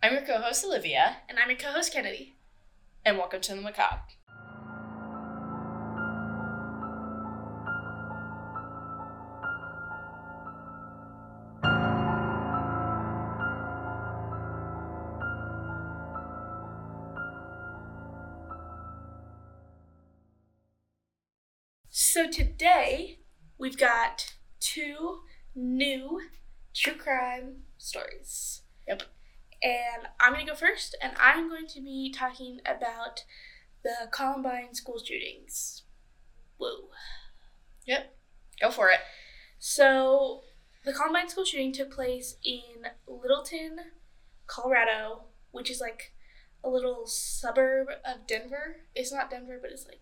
I'm your co host, Olivia, And I'm your co host, Kennedy. and welcome to the Macabre. So today we've got two new true crime stories. Yep. And I'm going to go first, and I'm going to be talking about the Columbine school shootings. Whoa. Yep, go for it. So, the Columbine school shooting took place in Littleton, Colorado, which is like a little suburb of Denver. It's not Denver, but it's like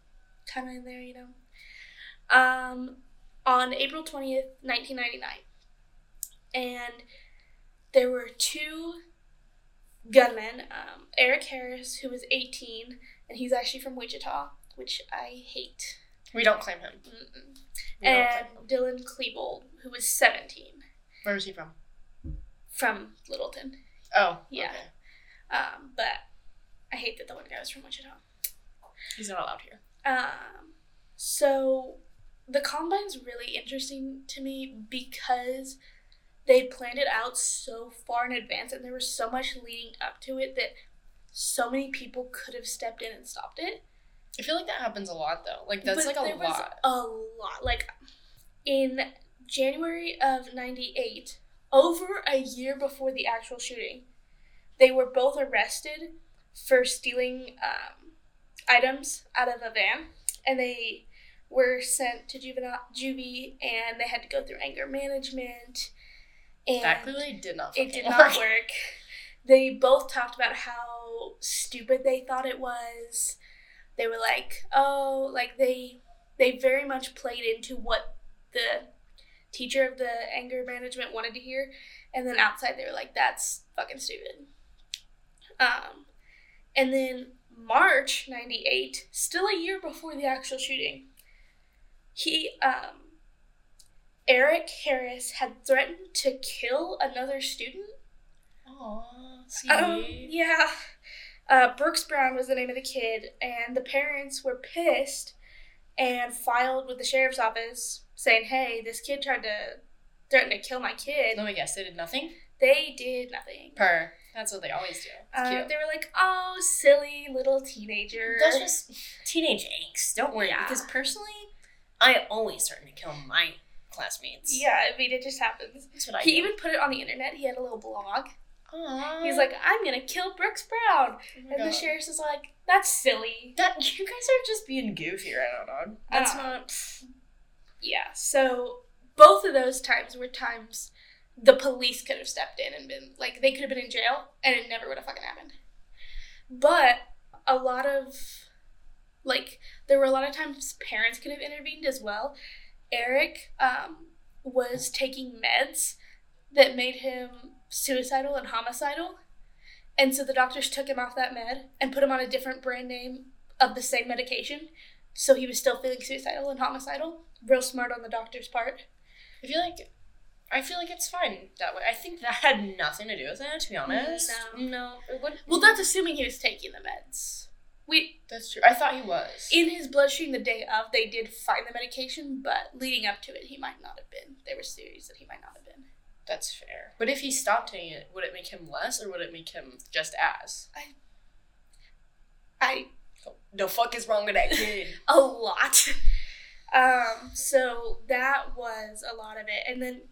kind of in there, you know. Um, on April 20th, 1999. And there were two gunmen um, Eric Harris, who was 18, and he's actually from Wichita, which I hate. We don't claim him. Mm-mm. And claim him. Dylan Klebold, who was 17 Where was he from? from Littleton. Oh, Yeah. okay. Um, but I hate that the one guy was from Wichita. He's not allowed here. Um, so the Columbine's really interesting to me because they planned it out so far in advance and there was so much leading up to it that so many people could have stepped in and stopped it. I feel like that happens a lot, though. Like, that's But like a there was lot. a lot. Like in January of 98, over a year before the actual shooting, they were both arrested for stealing um, items out of a van and they were sent to juvenile juvie and they had to go through anger management and that clearly did not it did not work. work. They both talked about how stupid they thought it was. They were like, "Oh, like they they very much played into what the teacher of the anger management wanted to hear." And then outside they were like, "That's fucking stupid." Um and then March 98, still a year before the actual shooting. He um Eric Harris had threatened to kill another student. See. Um, yeah. Uh, Brooks Brown was the name of the kid, and the parents were pissed and filed with the sheriff's office saying, hey, this kid tried to threaten to kill my kid. Let me guess, they did nothing? They did nothing. Per. That's what they always do. It's cute. they were like, oh, silly little teenager. That's just teenage angst. Don't worry. Yeah. Because personally, I always threaten to kill my classmates. Yeah, I mean, it just happens. That's what I He do. even put it on the internet. He had a little blog. Aww. He's like, I'm gonna kill Brooks Brown. Oh And the God. sheriff is like, that's silly. That you guys are just being goofy right now, dog. That's Uh, not. Yeah, so both of those times were times the police could have stepped in and been like they could have been in jail and it never would have fucking happened. But a lot of like there were a lot of times parents could have intervened as well. Eric um, was taking meds that made him suicidal and homicidal. And so the doctors took him off that med and put him on a different brand name of the same medication. So he was still feeling suicidal and homicidal. Real smart on the doctor's part. I feel like. I feel like it's fine that way. I think that had nothing to do with it, to be honest. No. No. It Well, that's assuming he was taking the meds. We That's true. I thought he was. in his bloodstream the day of, they did find the medication, but leading up to it, he might not have been. There were theories that he might not have been. That's fair. But if he stopped taking it, would it make him less or would it make him just as? I I. The fuck is wrong with that kid? a lot. Um, so that was a lot of it. And then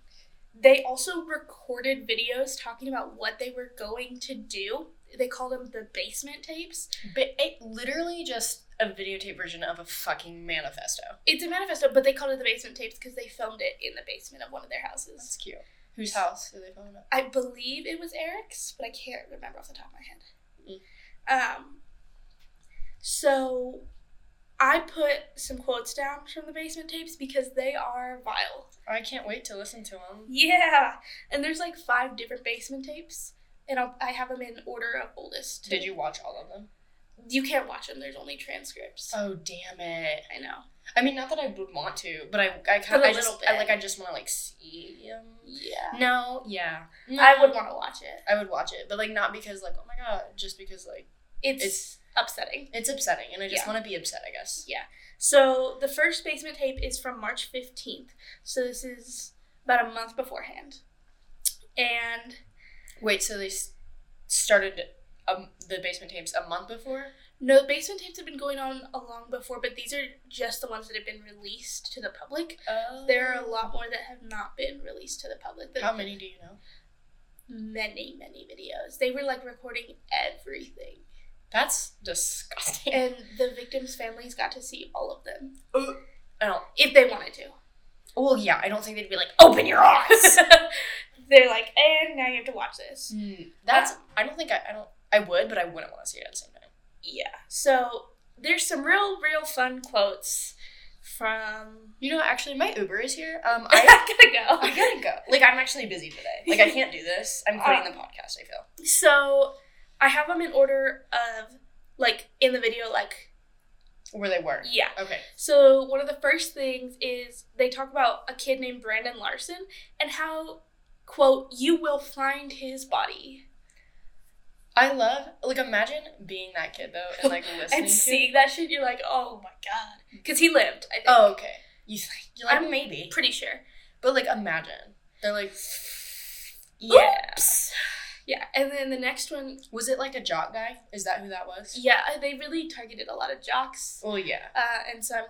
they also recorded videos talking about what they were going to do. They called them the basement tapes. but it literally just a videotape version of a fucking manifesto. It's a manifesto, but they called it the basement tapes because they filmed it in the basement of one of their houses. That's cute. Whose house did they film it? I believe it was Eric's, but I can't remember off the top of my Mm. head. Um, so I put some quotes down from the basement tapes because they are vile. I can't wait to listen to them. Yeah, and there's like five different basement tapes, and I'll, I have them in order of oldest. Did you watch all of them? You can't watch them. There's only transcripts. Oh damn it! I know. I mean, not that I would want to, but I I kind of I just I, like I just want to like see them. Yeah. No, yeah, I would want to watch it. I would watch it, but like not because like oh my god, just because like It's, it's upsetting. it's upsetting, and I just Yeah. want to be upset. I guess. Yeah. So the first basement tape is from March 15th. So this is about a month beforehand. And Wait, so they s- started um, the basement tapes a month before? no, the basement tapes have been going on a long before, but these are just the ones that have been released to the public. Oh. There are a lot more that have not been released to the public. How many do you know? Many, many videos. They were like recording everything. That's disgusting. And the victims' families got to see all of them. I don't. If they wanted to. Well, yeah, I don't think they'd be like, open your eyes. They're like, and now you have to watch this. Mm, That's. I don't think I. I don't. I would, but I wouldn't want to see it at the same time. Yeah. So there's some real, real fun quotes from. You know, actually, my Uber is here. Um, I I. gotta go. I gotta go. Like, I'm actually busy today. Like, I can't do this. I'm quitting the podcast. I feel. So I have them in order of like in the video, like Where they were. yeah. Okay. So one of the first things is they talk about a kid named Brandon Larson and how quote you will find his body I love. Like, imagine being that kid though, and like listening and seeing that shit. You're like, oh my god, because he lived. I think. Oh, okay. You. Think, you're like I'm maybe, pretty sure. but like imagine they're like. Yeah. Oops. Yeah, and then the next one, Was it like a jock guy? Is that who that was? yeah, they really targeted a lot of jocks, Well, yeah. uh, and so I'm,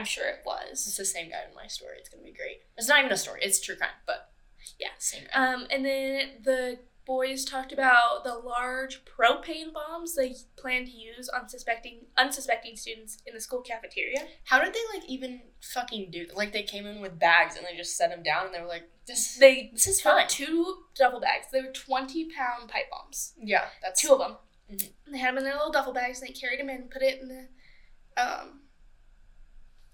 I'm sure it was. It's the same guy in my story. It's gonna be great. It's not even a story. It's true crime, but Yeah. same. Um, and then the boys talked about the large propane bombs they plan to use on suspecting unsuspecting students in the school cafeteria. How did they like even fucking do? Like they came in with bags and they just set them down and they were like, "This, They this is fine." two duffel bags. They were twenty pound pipe bombs. Yeah, that's Two of them. Mhm. They had them in their little duffel bags. and They carried them in, put it in the um,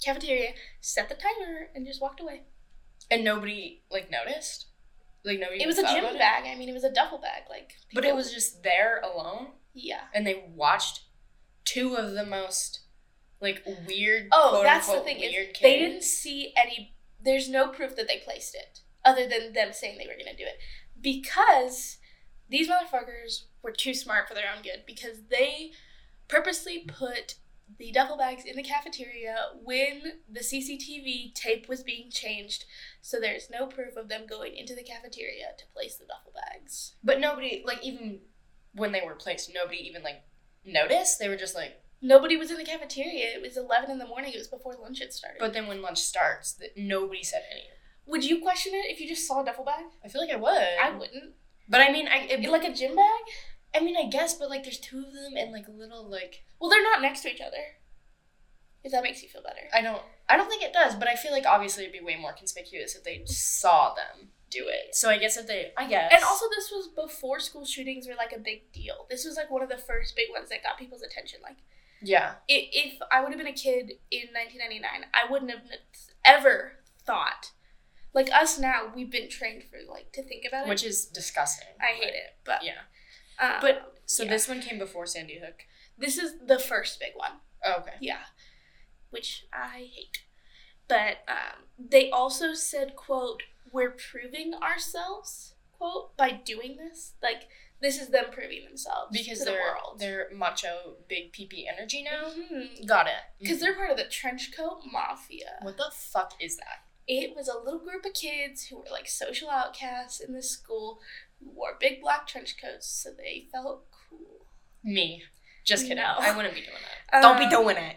cafeteria, set the timer, and just walked away. And nobody like noticed. Like nobody. It was a gym it? bag. I mean, it was a duffel bag. Like, but it was just there alone, yeah. and they watched two of the most like weird. Oh, that's the thing is kids. they didn't see any. There's no proof that they placed it, other than them saying they were gonna do it, because these motherfuckers were too smart for their own good. Because they purposely put the duffel bags in the cafeteria when the CCTV tape was being changed, so there's no proof of them going into the cafeteria to place the duffel bags. But nobody like even when they were placed, nobody even like noticed. They were just like. Nobody was in the cafeteria. It was eleven in the morning. It was before lunch had started. But then when lunch starts, that nobody said anything. would you question it if you just saw a duffel bag? I feel like I would. I wouldn't. But I mean, I it, Like a gym bag? I mean, I guess, but like, there's two of them and like a little like Well, they're not next to each other. If that makes you feel better. I don't I don't think it does, but I feel like obviously it'd be way more conspicuous if they saw them do it. So I guess if they, I guess, And also, this was before school shootings were like a big deal. This was like one of the first big ones that got people's attention. Like, yeah, i- if I would have been a kid in 1999, I wouldn't have ever thought. Like us now, we've been trained for like to think about it. which is disgusting. I hate it, but Yeah, um, but so yeah. this one came before Sandy Hook. this is the first big one. Oh, okay. Yeah, which I hate. But um, they also said, "quote We're proving ourselves." Quote by doing this, like this is them proving themselves Because the they're world. they're macho big PP energy now. Mhm. Got it. Because they're part of the trench coat mafia. What the fuck is that? It was a little group of kids who were like social outcasts in this school wore big black trench coats so they felt cool. Me. Just kidding. No. I wouldn't be doing that. Don't be Um, doing it.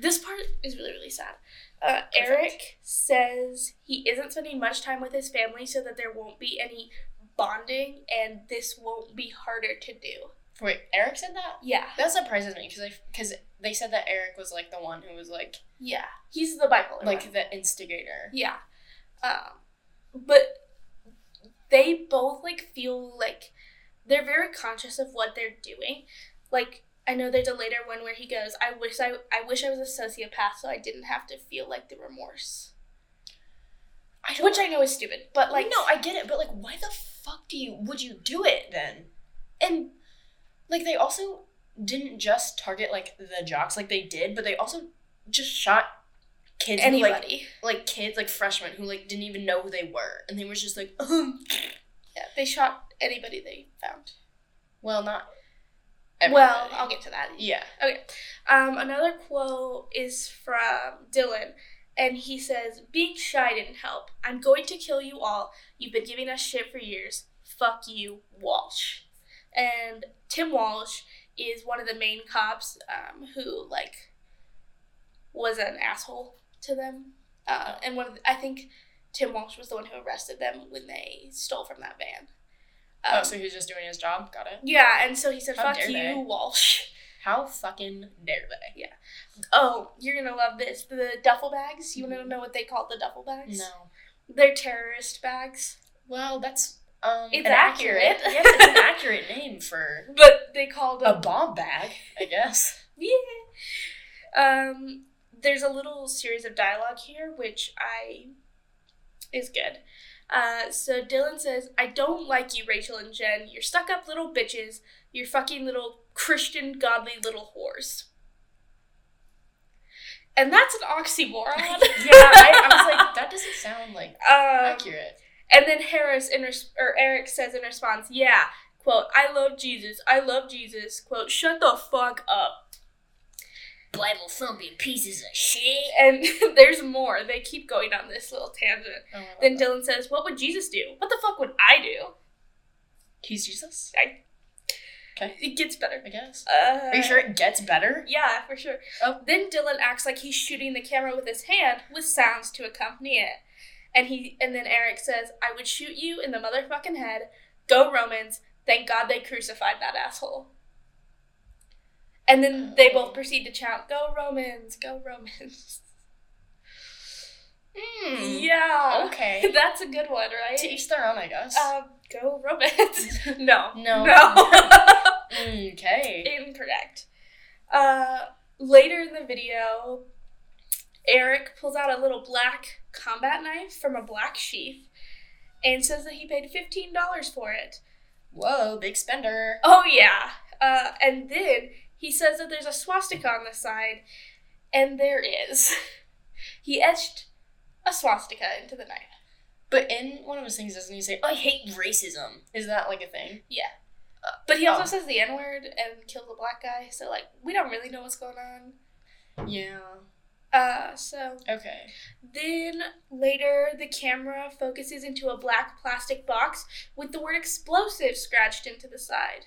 This part is really, really sad. Uh, Eric says he isn't spending much time with his family so that there won't be any bonding and this won't be harder to do. Wait, Eric said that? Yeah. That surprises me because because they said that Eric was like the one who was like Yeah. He's the bipolar like one. the instigator. Yeah. Um, but they both like feel like they're very conscious of what they're doing. Like I know there's a later one where he goes, "I wish I I wish I was a sociopath so I didn't have to feel like the remorse." I don't Which I know is stupid, but like like no, I get it, but like why the fuck do you would you do it then? And like they also didn't just target like the jocks like they did, but they also just shot kids who, like like kids like freshmen who like didn't even know who they were, and they were just like, um. yeah, they shot anybody they found. well, not. Well. I'll get to that. yeah. Okay. Um, another quote is from Dylan, and he says, Being shy didn't help. I'm going to kill you all. You've been giving us shit for years. Fuck you, Walsh. And Tim Walsh is one of the main cops um, who, like, was an asshole to them. Uh, and one of the, I think Tim Walsh was the one who arrested them when they stole from that van. Oh, Um, so he was just doing his job. Got it. yeah, and so he said, How "Fuck you, they. Walsh." How fucking dare they? Yeah. Oh, you're gonna love this. The duffel bags. You wanna know what they call the duffel bags? No. They're terrorist bags. Well, that's um. It's an accurate. yes, it's an accurate name for But they called a bomb bag, I guess. Yeah. Um, there's a little series of dialogue here, which I is good. Uh, so Dylan says, "I don't like you, Rachel and Jen. You're stuck up little bitches. You're fucking little Christian, godly little whores." And that's an oxymoron. yeah, I, I was like, that doesn't sound like um, accurate. And then Harris in res- or Eric says in response, "Yeah, quote, I love Jesus. I love Jesus. Quote, shut the fuck up." Bible thumping pieces of shit. And there's more. They keep going on this little tangent. Oh, Then that. Dylan says, "What would Jesus do? What the fuck would I do?" he's Jesus. Okay. It gets better. I guess. Uh, Are you sure it gets better? Yeah, for sure. Oh. Then Dylan acts like he's shooting the camera with his hand with sounds to accompany it. And he and then Eric says, "I would shoot you in the motherfucking head. Go Romans. Thank God they crucified that asshole." And then they both proceed to chant, "Go Romans, go Romans." Hmm. Yeah. Okay. That's a good one, right? To each their own, I guess. Um, go Romans. no. No. No. okay. Incorrect. Uh, later in the video, Eric pulls out a little black combat knife from a black sheath and says that he paid $15 for it. Whoa, big spender. Oh, yeah. Uh, and then he says that there's a swastika on the side, and there is. He etched a swastika into the knife. But in one of his things, doesn't he say, "I hate racism"? Is that like a thing? Yeah. But he also Oh. says the N word and kills a black guy, so, like, we don't really know what's going on. Yeah. Uh, so Okay. Then later, the camera focuses into a black plastic box with the word explosive scratched into the side.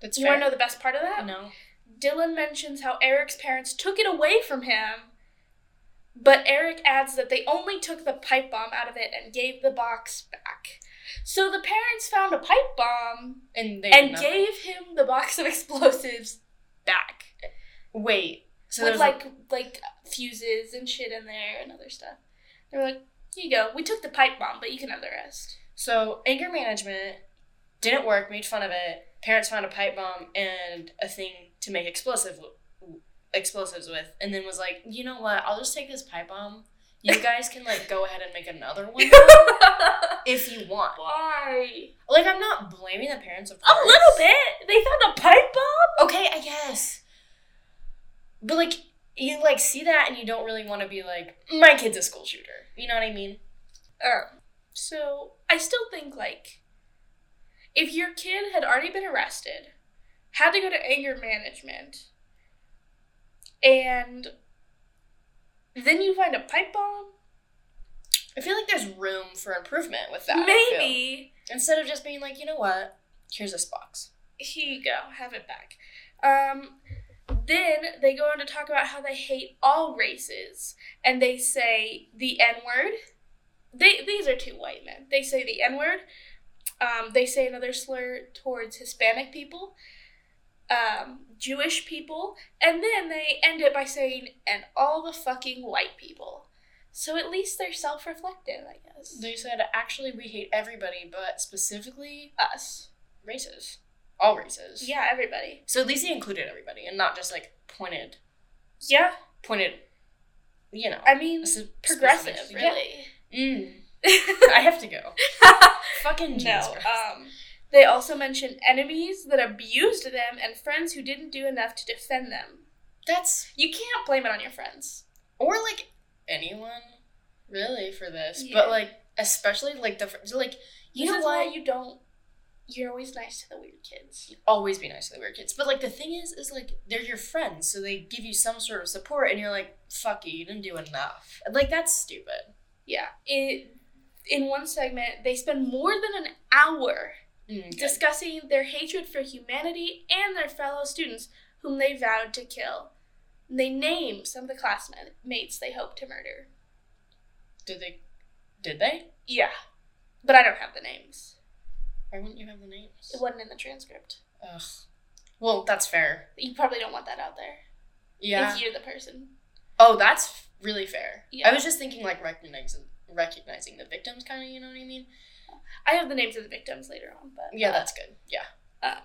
That's You fair. want to know the best part of that? No. Dylan mentions how Eric's parents took it away from him, but Eric adds that they only took the pipe bomb out of it and gave the box back. So the parents found a pipe bomb And they and gave him the box of explosives back. wait. So with like like fuses and shit in there and other stuff. They were like, "Here you go. We took the pipe bomb, but you can have the rest." So anger management didn't work. Made fun of it. Parents found a pipe bomb and a thing to make explosive explosives with, and then was like, you know what? I'll just take this pipe bomb. You guys can like go ahead and make another one if you want. Why? Like I'm not blaming the parents of A little bit. They found a pipe bomb. Okay, I guess. But like you like see that and you don't really want to be like my kid's a school shooter. You know what I mean? Um, so I still think like, if your kid had already been arrested, had to go to anger management, and then you find a pipe bomb, I feel like there's room for improvement with that. Maybe instead of just being like, you know what? Here's this box. here you go, have it back. Um, then they go on to talk about how they hate all races, and they say the N word. They these are two white men. They say the N word. Um, they say another slur towards Hispanic people, um, Jewish people, and then they end it by saying and all the fucking white people. So at least they're self-reflective, I guess. They said actually we hate everybody, but specifically Us, races, all races. yeah, everybody, So at least he included everybody and not just like pointed, yeah. pointed. You know, I mean, progressive, really. Yeah. Mm, I have to go. Fucking Jesus no. Um, They also mention enemies that abused them and friends who didn't do enough to defend them. That's You can't blame it on your friends. or like anyone really for this, Yeah. but like especially like the fr- like you this know is why you don't. You're always nice to the weird kids. always be nice to the weird kids. But like the thing is, is like they're your friends, so they give you some sort of support, and you're like, "Fuck you, you didn't do enough." Like that's stupid. Yeah. It, in one segment, they spend more than an hour Mm, discussing their hatred for humanity and their fellow students whom they vowed to kill. They name some of the classmates they hope to murder. Did they? Did they? Yeah. But I don't have the names. Why wouldn't you have the names? It wasn't in the transcript. Ugh. Well, that's fair. You probably don't want that out there. Yeah. If you're the person. Oh, that's really fair. Yeah. I was just thinking like recognizing recognizing the victims, kind of. You know what I mean? I have the names of the victims later on, but Yeah, uh, that's good. Yeah. um,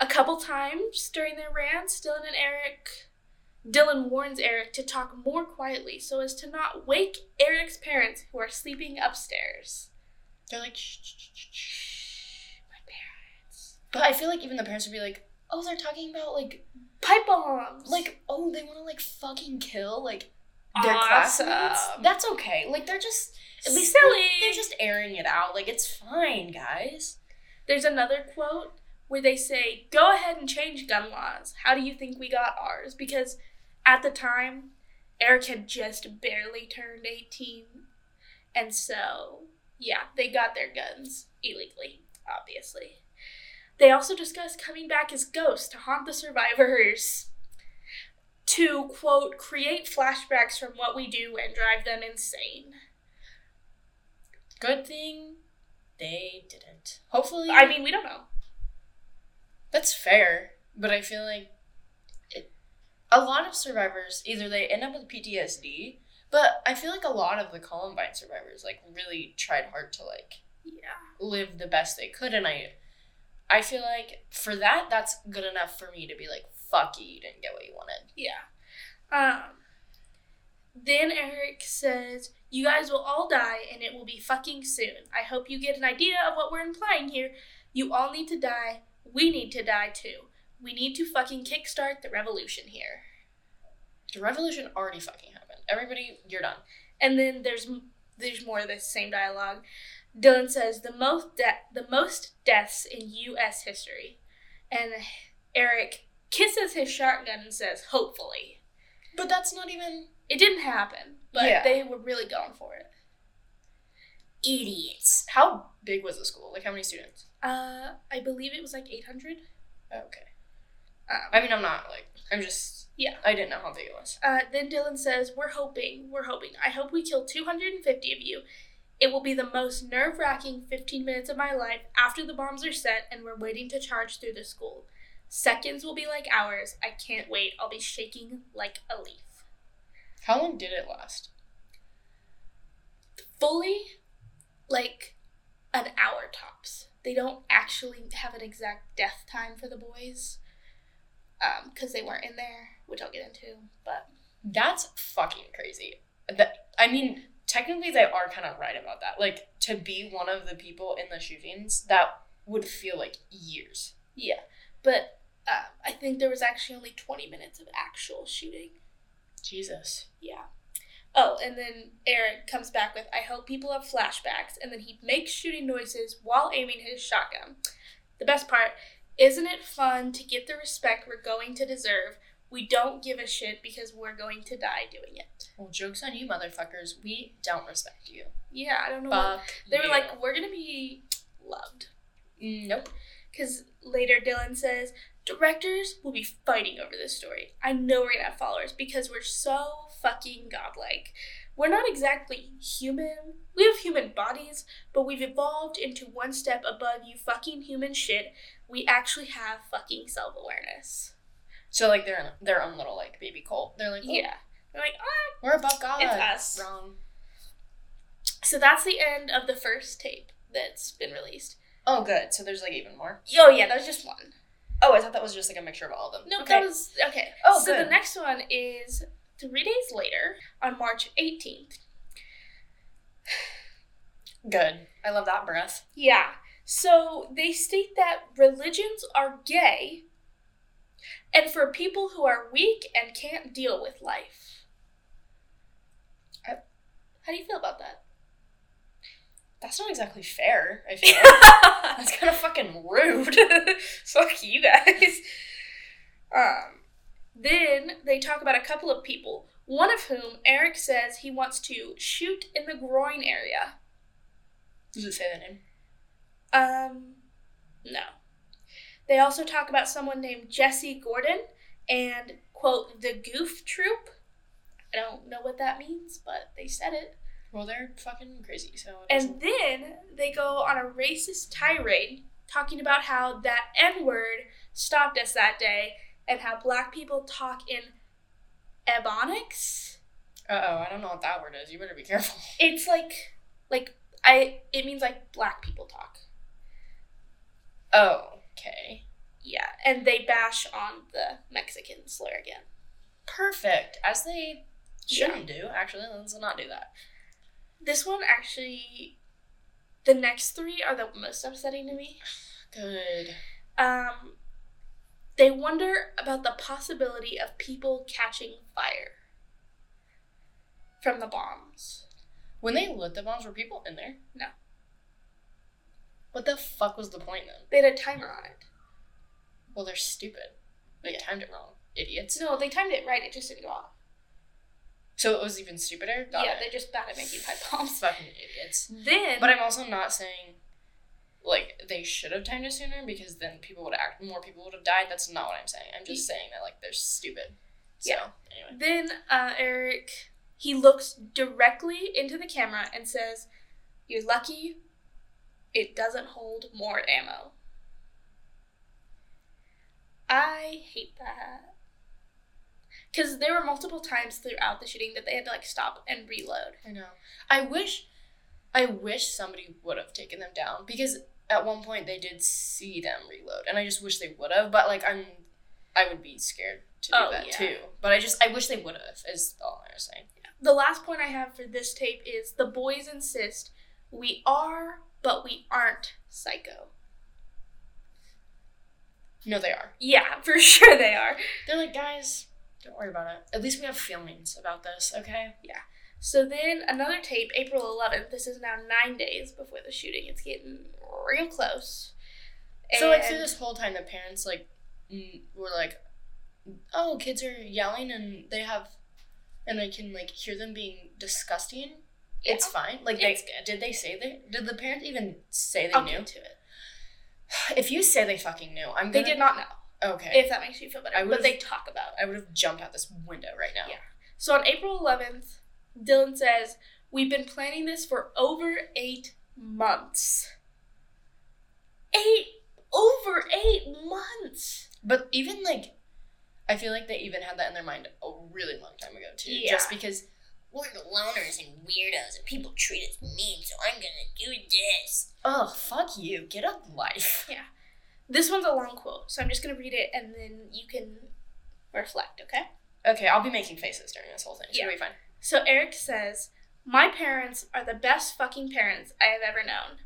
a couple times during their rants, Dylan and Eric, Dylan warns Eric to talk more quietly so as to not wake Eric's parents who are sleeping upstairs. They're like, shh, shh, shh, shh. My parents. But I feel like even the parents would be like, oh, they're talking about like, Pipe bombs. like, oh, they want to like fucking kill like their Awesome. classmates. That's okay. Like they're just at least Silly. They're just airing it out. Like it's fine, guys. There's another quote where they say, "Go ahead and change gun laws. How do you think we got ours?" Because at the time, Eric had just barely turned 18, and so yeah, they got their guns illegally, obviously. They also discuss coming back as ghosts to haunt the survivors. To quote, create flashbacks from what we do and drive them insane. Good thing they didn't. Hopefully, I mean, we don't know. That's fair, but I feel like it, a lot of survivors either they end up with PTSD, but I feel like a lot of the Columbine survivors like really tried hard to like Yeah. live the best they could, and I, I feel like for that that's good enough for me to be like, fuck you, you didn't get what you wanted. Yeah. Um. Then Eric says, "You guys will all die, and it will be fucking soon. I hope you get an idea of what we're implying here. You all need to die. We need to die too. We need to fucking kickstart the revolution here." The revolution already fucking happened. Everybody, you're done. And then there's there's more of this same dialogue. Dylan says the most de- the most deaths in U.S. history, and Eric kisses his shotgun and says, "Hopefully." But that's not even It didn't happen, but Yeah. they were really going for it. idiots. How big was the school? Like how many students? Uh, I believe it was like 800. Okay. Um, I mean, I'm not like I'm just Yeah. I didn't know how big it was. uh, then Dylan says, We're hoping, we're hoping. I hope we kill 250 of you. It will be the most nerve wracking 15 minutes of my life after the bombs are set and we're waiting to charge through the school. Seconds will be like hours. I can't wait. I'll be shaking like a leaf. How long did it last? Fully, like an hour tops. They don't actually have an exact death time for the boys um, because they weren't in there, which I'll get into. But That's fucking crazy. That I mean, technically they are kind of right about that. Like to be one of the people in the shootings, that would feel like years. Yeah, but um, I think there was actually only 20 minutes of actual shooting. Jesus. Yeah. Oh, and then Eric comes back with, I hope people have flashbacks, and then he makes shooting noises while aiming his shotgun. The best part, isn't it fun to get the respect we're going to deserve? We don't give a shit because we're going to die doing it. Well, jokes on you, motherfuckers. We don't respect you. Yeah, I don't know what. Fuck. They were like, we're gonna be loved. nope. Because later Dylan says, directors will be fighting over this story. I know we're gonna have followers because we're so fucking godlike. We're not exactly human. We have human bodies, but we've evolved into one step above you fucking human shit. We actually have fucking self awareness. So like they're in their own little like baby cult. They're like, oh, Yeah. We're like, ah. we're above God. It's us. Wrong. So that's the end of the first tape that's been released. Oh, good. So there's like even more. Oh, yeah, there's just one. Oh, I thought that was just like a mixture of all of them. No, okay. that was okay. Oh, so good. the next one is three days later on March 18th. good. I love that breath. Yeah. So they state that religions are gay and for people who are weak and can't deal with life. How do you feel about that? That's not exactly fair. I feel that's kind of fucking rude. Fuck you guys. Um, then they talk about a couple of people, one of whom Eric says he wants to shoot in the groin area. Does it say the name? Um, no. They also talk about someone named Jesse Gordon and, quote, the Goof Troop. I don't know what that means, but they said it. Well, they're fucking crazy. So. And then they go on a racist tirade talking about how that N word stopped us that day and how black people talk in ebonics. Uh oh, I don't know what that word is. You better be careful. It's like, like, I, it means like black people talk. Oh, okay. Yeah, and they bash on the Mexican slur again. Perfect. As they shouldn't do. Actually, let's not do that. This one actually, the next three are the most upsetting to me. Good. Um, they wonder about the possibility of people catching fire from the bombs. When they lit the bombs, were people in there? No. What the fuck was the point then? They had a timer on it. Well, they're stupid. They Yeah. timed it wrong. Idiots. No, they timed it right. It just didn't go off. So it was even stupider? Got yeah, it. they're just bad at making pipe bombs. fucking idiots. Then, But I'm also not saying like they should have timed it sooner because then people would act more people would have died. That's not what I'm saying. I'm just saying that like they're stupid. So Yeah. anyway. then uh, Eric he looks directly into the camera and says, "You're lucky. It doesn't hold more ammo." I hate that. Because there were multiple times throughout the shooting that they had to like stop and reload. I know. I wish I wish somebody would have taken them down because at one point they did see them reload and I just wish they would have, but like I'm I would be scared to do Oh, that yeah. too. But I just I wish they would have is all I'm saying. The last point I have for this tape is the boys insist we are, but we aren't psycho. No, they are. Yeah, for sure they are. They're like, guys, don't worry about it. At least we have feelings about this, okay? Yeah. So then another tape, April 11th. This is now nine days before the shooting. It's getting real close. So like through this whole time, the parents like were like, "Oh, kids are yelling and they have, and they can like hear them being disgusting. It's fine. Like It's they did they say they did the parents even say they I'll knew? to it. If you say they fucking knew, I'm They gonna, did not know, Okay, if that makes you feel better. I but they talk about it. I would have jumped out this window right now. Yeah. So on April 11th, Dylan says, We've been planning this for over eight months. Eight, over eight months. But even like, I feel like they even had that in their mind a really long time ago too. Yeah. Just because we're the loners and weirdos and people treat us mean, so I'm gonna do this. Oh, fuck you. Get a life. This one's a long quote, so I'm just going to read it and then you can reflect, okay? Okay, I'll be making faces during this whole thing. So Yeah. be fine. So Eric says, My parents are the best fucking parents I have ever known.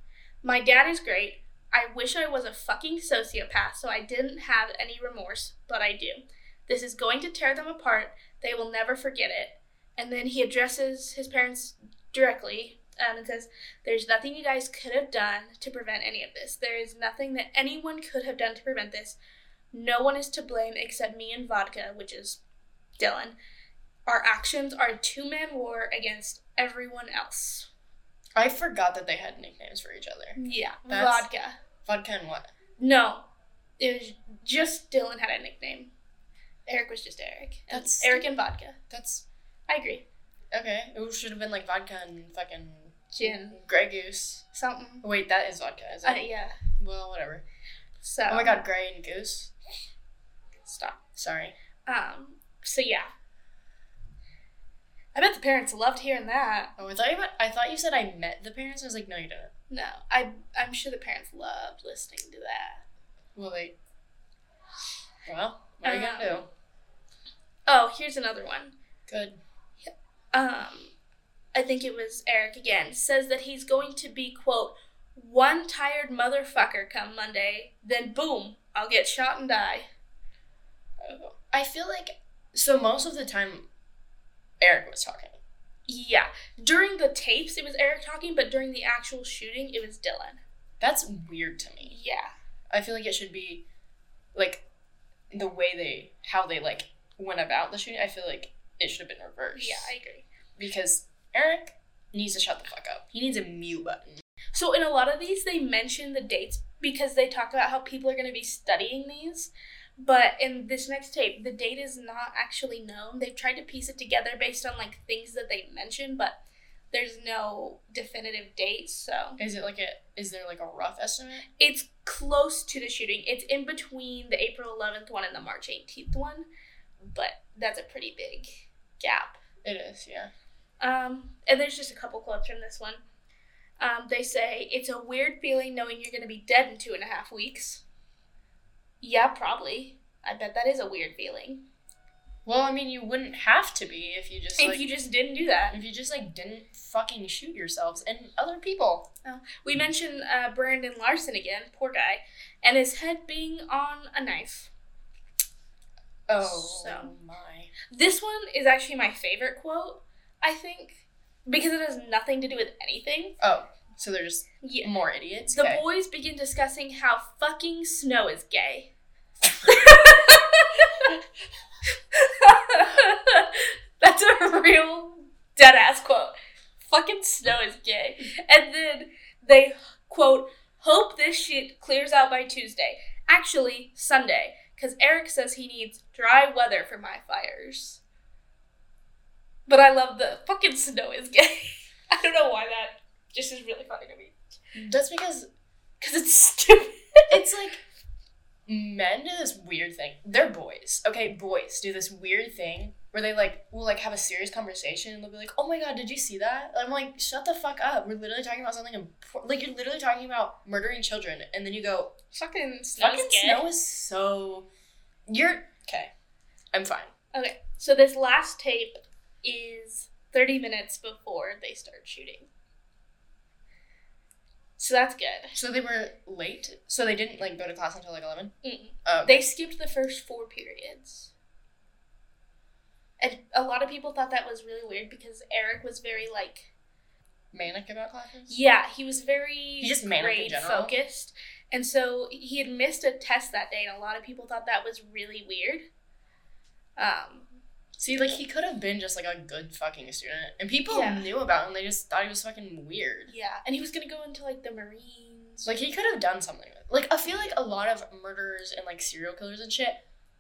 My dad is great. I wish I was a fucking sociopath so I didn't have any remorse, but I do. This is going to tear them apart. They will never forget it. And then he addresses his parents directly um, and says, There's nothing you guys could have done to prevent any of this. There is nothing that anyone could have done to prevent this. No one is to blame except me and Vodka, which is Dylan. Our actions are a two man war against everyone else. I forgot that they had nicknames for each other. Yeah, That's- vodka. Vodka and what? No, it was just Dylan had a nickname. Eric was just Eric. And That's Eric and vodka. That's I agree. okay. It should have been like vodka and fucking Gin, Grey Goose. something. Wait, that is vodka, is it? Uh, yeah. well, whatever. So. Oh my god, Grey and Goose. Stop. Sorry. Um. So yeah. I bet the parents loved hearing that. Oh, I thought you. meant- I thought you said I met the parents. I was like, no, you didn't. No, I I'm sure the parents loved listening to that. Well, they. Well, what are you gonna do? Oh, here's another one. Good. um, I think it was Eric again, says that he's going to be, quote, one tired motherfucker come Monday, then boom, I'll get shot and die. I feel like so most of the time Eric was talking. Yeah. During the tapes, it was Eric talking, but during the actual shooting, it was Dylan. That's weird to me. Yeah. I feel like it should be like the way they how they like went about the shooting. I feel like it should have been reversed. Yeah, I agree. because Eric needs to shut the fuck up. He needs a mute button. So in a lot of these, they mention the dates because they talk about how people are going to be studying these. But in this next tape, the date is not actually known. They've tried to piece it together based on like things that they mentioned, but there's no definitive date. So Is it like a is there like a rough estimate? it's close to the shooting. It's in between the April 11th one and the March 18th one, but that's a pretty big gap. It is, yeah. Um, and there's just a couple quotes from this one. Um, they say, It's a weird feeling knowing you're going to be dead in two and a half weeks. Yeah, probably. I bet that is a weird feeling. Well, I mean, you wouldn't have to be if you just if like, you just didn't do that. if you just like didn't fucking shoot yourselves and other people. Oh. We mentioned uh, Brandon Larson again, poor guy, and his head being on a knife. Oh So. my. This one is actually my favorite quote, I think, because it has nothing to do with anything. Oh, so they're just Yeah. more idiots. The Okay. boys begin discussing how fucking snow is gay. That's a real dead ass quote. Fucking snow is gay. And then they quote, hope this shit clears out by Tuesday. Actually, Sunday. Because Eric says he needs dry weather for my fires. But I love the fucking snow is gay. I don't know why that just is really funny to me. That's because Because it's stupid. it's like men do this weird thing. They're boys. Okay, boys do this weird thing where they like will like have a serious conversation and they'll be like, "Oh my god, did you see that?" I'm like, "Shut the fuck up. We're literally talking about something important. Like you're literally talking about murdering children." And then you go, Fucking snow "Fucking is gay. snow is so You're okay. I'm fine. Okay, so this last tape is 30 minutes before they start shooting. So that's good. So they were late. So they didn't like go to class until like 11. Mm-mm. Oh, They skipped the first four periods. And a lot of people thought that was really weird because Eric was very like manic about classes. yeah, he was very He's just manic in grade general. focused. And so he had missed a test that day and a lot of people thought that was really weird. Um See, like he could have been just like a good fucking student, and people Yeah. knew about him. They just thought he was fucking weird. yeah, and he was to go into like the Marines. Like he could have done something. with- Like I feel like a lot of murderers and like serial killers and shit,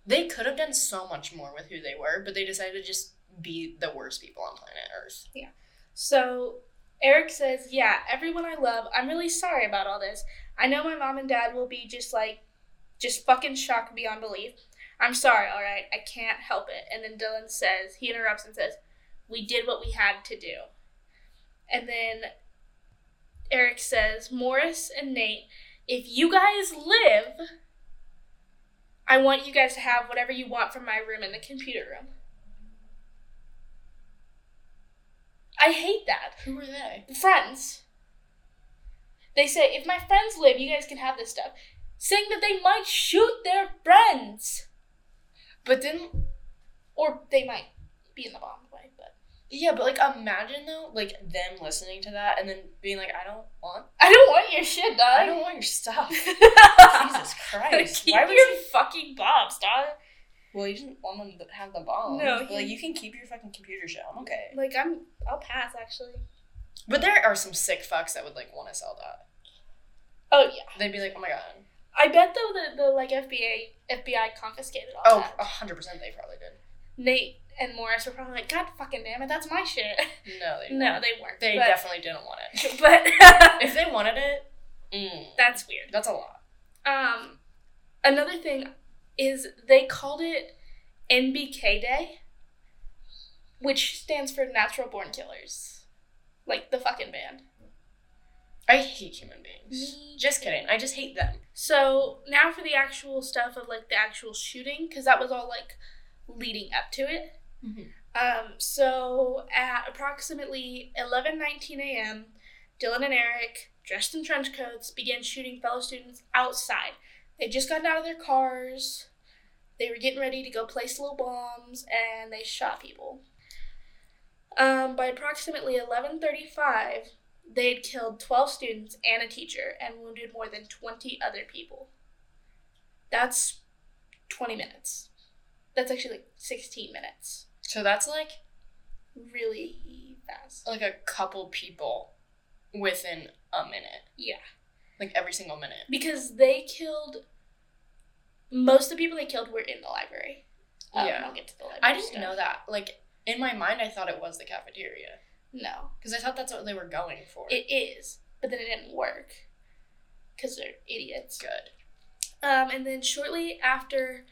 they could have done so much more with who they were, but they decided to just be the worst people on planet Earth. Yeah. So Eric says, Yeah, everyone I love, I'm really sorry about all this. I know my mom and dad will be just like, just fucking shocked beyond belief. I'm sorry, alright? I can't help it. And then Dylan says, he interrupts and says, We did what we had to do. And then Eric says, Morris and Nate, if you guys live, I want you guys to have whatever you want from my room in the computer room. I hate that Who are they? The friends. They say, if my friends live, you guys can have this stuff. Saying that they might shoot their friends. But then, Or they might be in the bomb way, but. yeah, but like imagine though, like them listening to that and then being like, I don't want, I don't want your shit, dog. I don't want your stuff. Jesus Christ! Keep Why would your you? fucking bombs, dog. Well, you didn't want them to have the bomb. No, he- like you can keep your fucking computer shit. I'm okay. Like, I'm. I'll pass, actually. But there are some sick fucks that would like want to sell that. Oh, yeah. They'd be like, oh my god. I bet, though, that the, like, FBI, FBI confiscated all Oh, that. a hundred percent. They probably did. Nate and Morris were probably like, God fucking damn it, that's my shit. No, they. no, weren't. they weren't. They but, definitely didn't want it. But. If they wanted it, mm, that's weird. that's a lot. Um, another thing is they called it NBK Day, which stands for Natural Born Killers, like the fucking band. I hate human beings. Me Just kidding. I just hate them. So now for the actual stuff of like the actual shooting, because that was all like leading up to it. Mhm. Um, so at approximately eleven nineteen a.m., Dylan and Eric dressed in trench coats, began shooting fellow students outside. They just gotten out of their cars. They were getting ready to go place little bombs, and they shot people. Um, by approximately 11:35, they had killed 12 students and a teacher and wounded more than 20 other people. That's 20 minutes. That's actually like 16 minutes. So that's like Really fast. like a couple people within a minute. Yeah. Like every single minute. Because they killed. Most of the people they killed were in the library. Um, Yeah. I'll get to the library. I didn't stuff. know that. Like in my mind I thought it was the cafeteria. No. Because I thought that's what they were going for. It is. But then it didn't work. Because they're idiots. good. Um, and then shortly after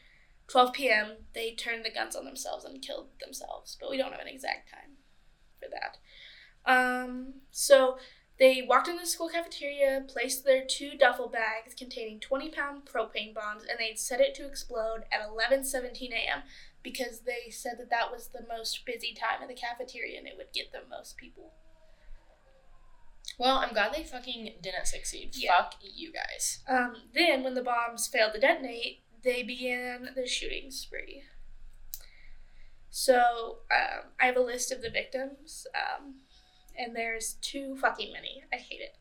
12 p.m., they turned the guns on themselves and killed themselves. But we don't have an exact time for that. Um, so they walked into the school cafeteria, placed their two duffel bags containing 20 pound propane bombs, and they set it to explode at 11:17 a.m. because they said that that was the most busy time in the cafeteria and it would get the most people. Well, I'm glad they fucking didn't succeed. Yeah. Fuck you guys. Um, then, when the bombs failed to detonate, they began the shooting spree. So, um, I have a list of the victims, um, and there's too fucking many. I hate it.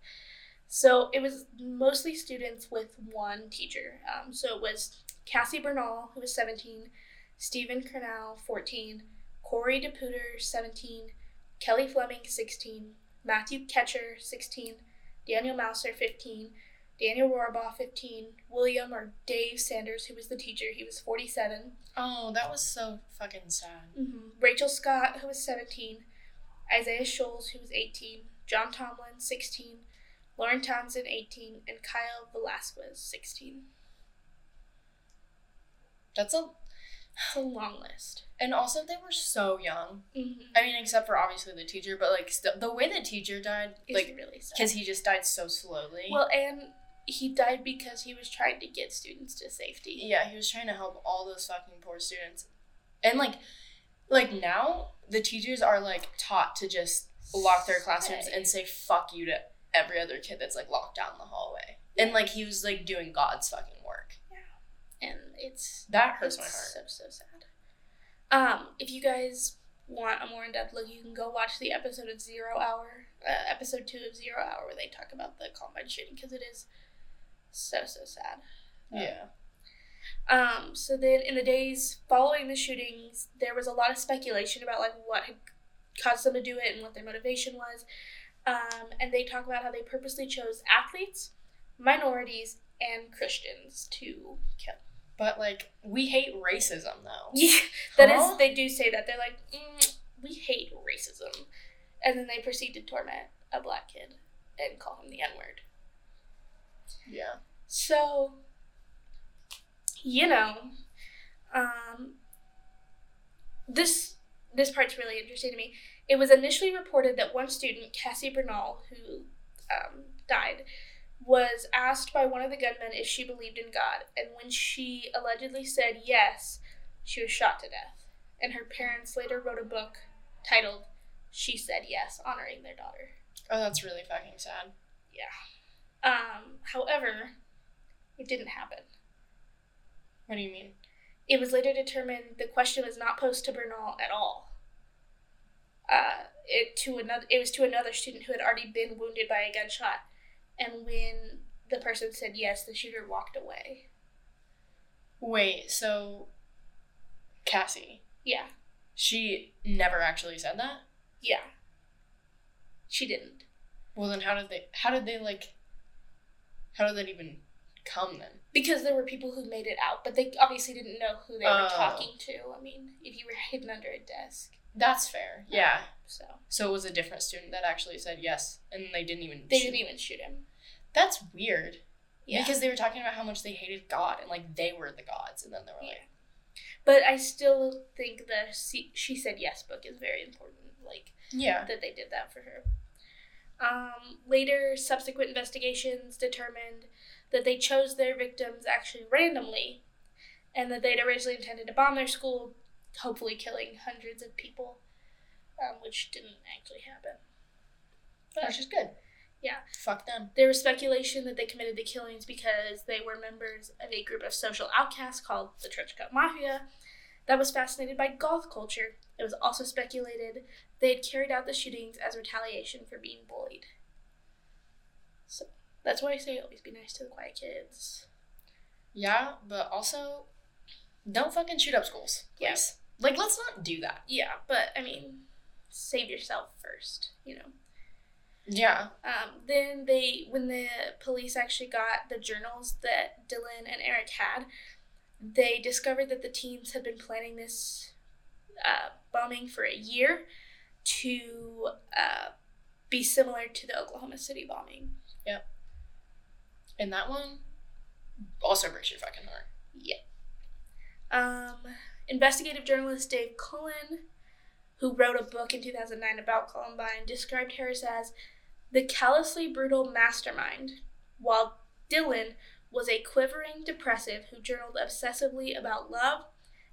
So, it was mostly students with one teacher. Um, so, it was Cassie Bernall, who was 17, Stephen Kernal, 14, Corey DePooter, 17, Kelly Fleming, 16, Matthew Kechter, 16, Daniel Mauser, 15, Daniel Rohrbough, 15, William or Dave Sanders, who was the teacher, he was 47, Oh, that was so fucking sad. mm-hmm. Rachel Scott, who was 17, Isaiah Shoels, who was 18, John Tomlin, 16, Lauren Townsend, 18, and Kyle Velasquez, 16. That's a It's a long list. and also they were so young. Mm-hmm. I mean, except for obviously the teacher, but like st- the way the teacher died, It's like really because he just died so slowly. Well, and he died because he was trying to get students to safety. yeah, he was trying to help all those fucking poor students, and like, like now the teachers are like taught to just lock their classrooms and say fuck you to every other kid that's like locked down the hallway. And like he was like doing God's fucking work. And it's That hurts it's my heart. so so sad. Um, if you guys want a more in depth look, you can go watch the episode of Zero Hour, uh, episode two of Zero Hour, where they talk about the Columbine shooting because it is so so sad. Yeah. Um, so then in the days following the shootings, there was a lot of speculation about like what had caused them to do it and what their motivation was. Um, and they talk about how they purposely chose athletes, minorities, and Christians to kill. But like we hate racism though. Yeah, that is. Huh? They do say that they're like, mm, we hate racism, and then they proceed to torment a black kid and call him the N word. Yeah. So, you know, um, this this part's really interesting to me. It was initially reported that one student, Cassie Bernall, who um, died, was asked by one of the gunmen if she believed in God, and when she allegedly said yes, she was shot to death. And her parents later wrote a book titled "She Said Yes," honoring their daughter. Oh, that's really fucking sad. Yeah. Um, however, it didn't happen. What do you mean? It was later determined the question was not posed to Bernall at all. Uh, it to another. It was to another student who had already been wounded by a gunshot, and when the person said yes, the shooter walked away. Wait, so Cassie, Yeah, she never actually said that? yeah. She didn't Well, then how did they? How did they like? How did that even come then? because there were people who made it out, but they obviously didn't know who they were Oh. talking to. I mean, if you were hidden under a desk, That's fair. Yeah. so So it was a different student that actually said yes, and they didn't even. they shoot- didn't even shoot him. That's weird. Yeah. Because they were talking about how much they hated God and like they were the gods, and then they were like, But I still think the she, she said yes book is very important. Like yeah, that they did that for her. Um, later, subsequent investigations determined that they chose their victims actually randomly, and that they'd originally intended to bomb their school, hopefully killing hundreds of people, um, which didn't actually happen. which is good. Yeah. Fuck them. There was speculation that they committed the killings because they were members of a group of social outcasts called the Trench Coat Mafia that was fascinated by goth culture. It was also speculated they had carried out the shootings as retaliation for being bullied. So that's why I say always be nice to the quiet kids. Yeah, but also, don't fucking shoot up schools. Yeah. Like, let's not do that. Yeah, but I mean, save yourself first, you know. Yeah. Um, then they, when the police actually got the journals that Dylan and Eric had, they discovered that the teens had been planning this uh, bombing for a year to uh, be similar to the Oklahoma City bombing. Yep. And that one also breaks your fucking heart. Um, investigative journalist Dave Cullen, who wrote a book in 2009 about Columbine, described Harris as the callously brutal mastermind, while Dylan was a quivering depressive who journaled obsessively about love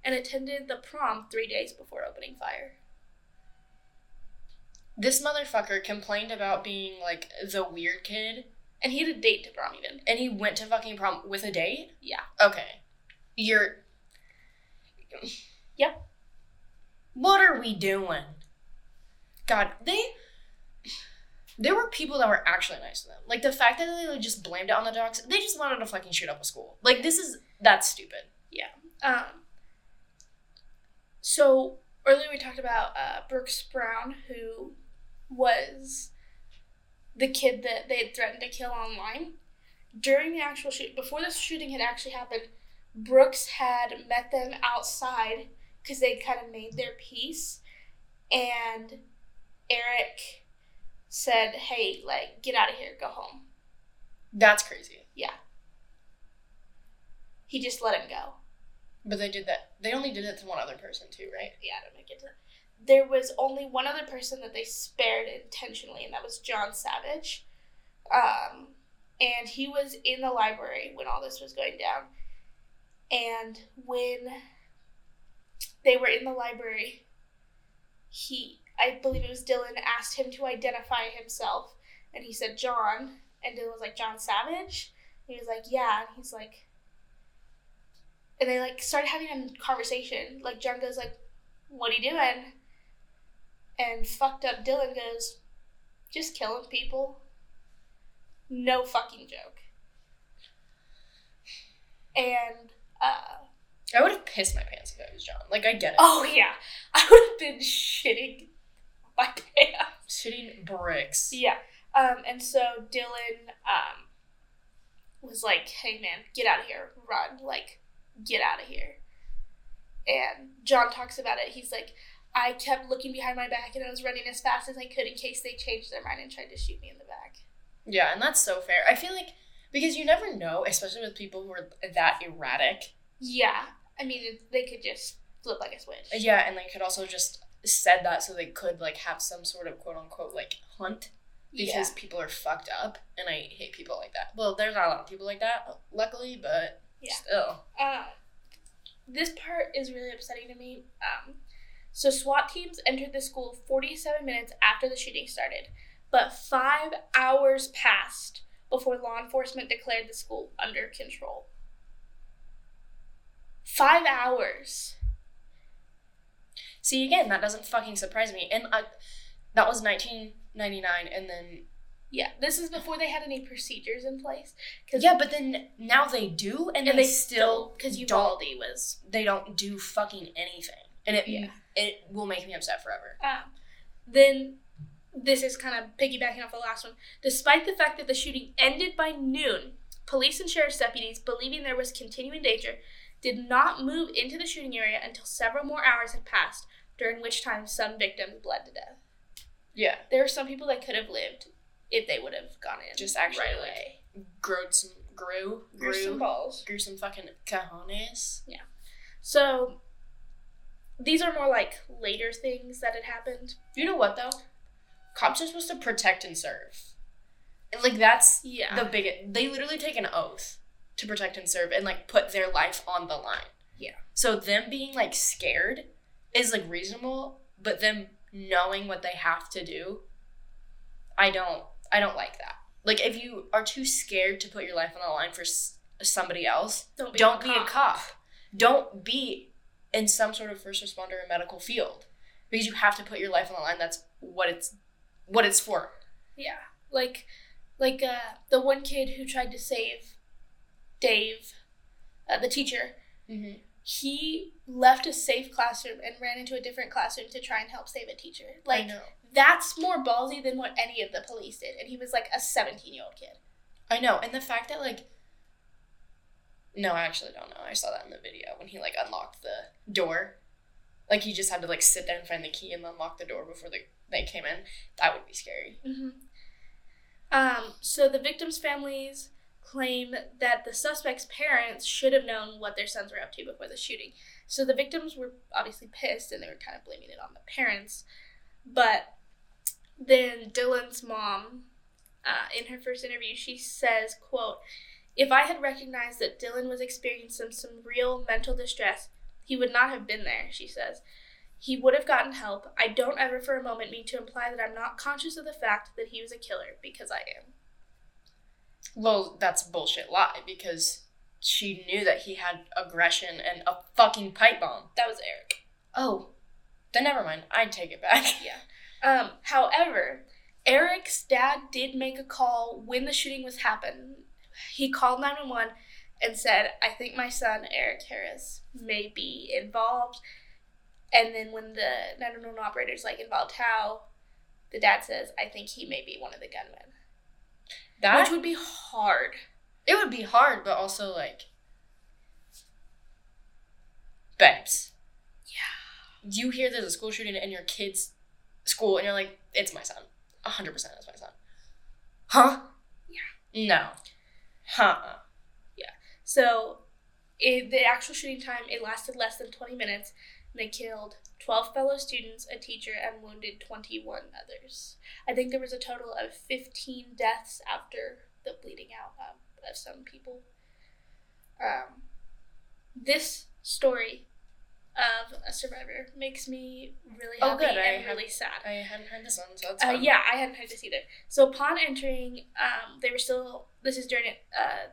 and attended the prom three days before opening fire. This motherfucker complained about being, like, the weird kid, And he had a date to prom even. and he went to fucking prom with a date? Yeah. Okay. You're. Yep. What are we doing? God, they. There were people that were actually nice to them. Like the fact that they like, just blamed it on the dogs. They just wanted to fucking shoot up a school. Like this is that's stupid. Yeah. Um, so earlier we talked about uh, Brooks Brown, who was the kid that they had threatened to kill online. During the actual shoot, before this shooting had actually happened, Brooks had met them outside because they kind of made their peace, and Eric said, "Hey, like, get out of here, go home." That's crazy. Yeah. He just let him go. But they did that. They only did it to one other person too, right? yeah, I don't make it to there was only one other person that they spared intentionally, and that was John Savage. Um, and he was in the library when all this was going down. And when they were in the library, he, I believe it was Dylan, asked him to identify himself. And he said, John. And Dylan was like, John Savage? And he was like, yeah. And he's like, and they like started having a conversation. Like John goes like, "What are you doing?" And fucked up Dylan goes, "Just killing people." No fucking joke. And uh, I would have pissed my pants if I was John. Like I get it. oh yeah, I would have been shitting my pants. Shitting bricks. Yeah. Um, and so Dylan um, was like, hey man, get out of here, run, like, get out of here. And John talks about it. He's like, I kept looking behind my back and I was running as fast as I could in case they changed their mind and tried to shoot me in the back. Yeah, and that's so fair. I feel like because you never know, especially with people who are that erratic. Yeah. I mean, they could just flip like a switch. Yeah, and they could also just said that so they could like have some sort of quote unquote like hunt because people are fucked up, and I hate people like that. Well, there's not a lot of people like that, luckily, but Yeah. still. Um, this part is really upsetting to me. Um, so SWAT teams entered the school 47 minutes after the shooting started, but five hours passed before law enforcement declared the school under control. Five hours. See, again, that doesn't fucking surprise me. And I, that was 1999, and then Yeah, this is before they had any procedures in place. Cause yeah, but then now they do, and, and they, they still because. Uvalde was They don't do fucking anything, and it Yeah. it will make me upset forever. Um, then this is kind of piggybacking off the last one. Despite the fact that the shooting ended by noon, police and sheriff's deputies, believing there was continuing danger, did not move into the shooting area until several more hours had passed, during which time some victims bled to death. Yeah, There are some people that could have lived if they would have gone in Just actually, right like, away. growed some grew Grew some grew balls. grew some fucking cojones. Yeah. So these are more like later things that had happened. You know what though? Cops are supposed to protect and serve. Like that's Yeah. the big. They literally take an oath to protect and serve and like put their life on the line. Yeah. So them being like scared is like reasonable, but them knowing what they have to do, I don't. I don't like that. Like if you are too scared to put your life on the line for s- somebody else, Don't be, don't be a cop. Don't be in some sort of first responder or medical field because you have to put your life on the line. That's what it's what it's for. Yeah, like, like uh, the one kid who tried to save Dave, uh, the teacher. Mm-hmm. He left a safe classroom and ran into a different classroom to try and help save a teacher. Like Like I know, that's more ballsy than what any of the police did, and he was like a seventeen-year-old kid. I know, and the fact that like. No, I actually don't know. I saw that in the video when he like unlocked the door. Like he just had to like sit there and find the key and unlock the door before they, they came in. That would be scary. Mm-hmm. Um, so the victims' families claim that the suspect's parents should have known what their sons were up to before the shooting. So the victims were obviously pissed and they were kind of blaming it on the parents. But then Dylan's mom, uh, in her first interview, she says, "quote If I had recognized that Dylan was experiencing some real mental distress, he would not have been there." She says. He would have gotten help. I don't ever for a moment mean to imply that I'm not conscious of the fact that he was a killer, because I am. Well, that's a bullshit lie because she knew that he had aggression and a fucking pipe bomb. That was Eric. Oh, then never mind. I'd take it back. Yeah. Um, however, Eric's dad did make a call when the shooting was happening. He called 911 and said, I think my son, Eric Harris, may be involved. And then when the 911 operator's like, involved how? The dad says, I think he may be one of the gunmen. That Which would be hard. it would be hard, but also like, babes. Yeah. You hear there's a school shooting in your kid's school, and you're like, it's my son. hundred percent, it's my son. Huh? Yeah. No. Huh. Yeah. So, it, the actual shooting time it lasted less than 20 minutes. And they killed 12 fellow students, a teacher, and wounded 21 others. I think there was a total of 15 deaths after the bleeding out um, of some people. Um, this story of a survivor makes me really Oh, happy good. And have- really sad. I hadn't heard this one, so Uh, yeah, I hadn't heard this either. So upon entering, um, they were still. This is during it. Uh,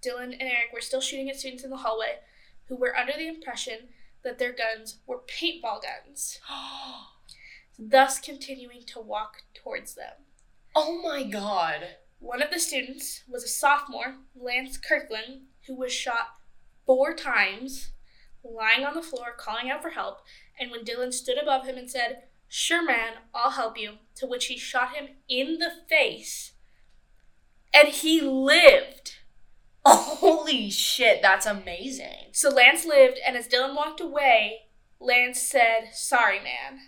Dylan and Eric were still shooting at students in the hallway, who were under the impression that their guns were paintball guns, thus continuing to walk towards them. oh my god. One of the students was a sophomore, Lance Kirklin, who was shot four times, lying on the floor, calling out for help. And when Dylan stood above him and said, Sure, man, I'll help you, to which he shot him in the face. And he lived. Holy shit, that's amazing. So Lance lived, and as Dylan walked away, Lance said, Sorry, man.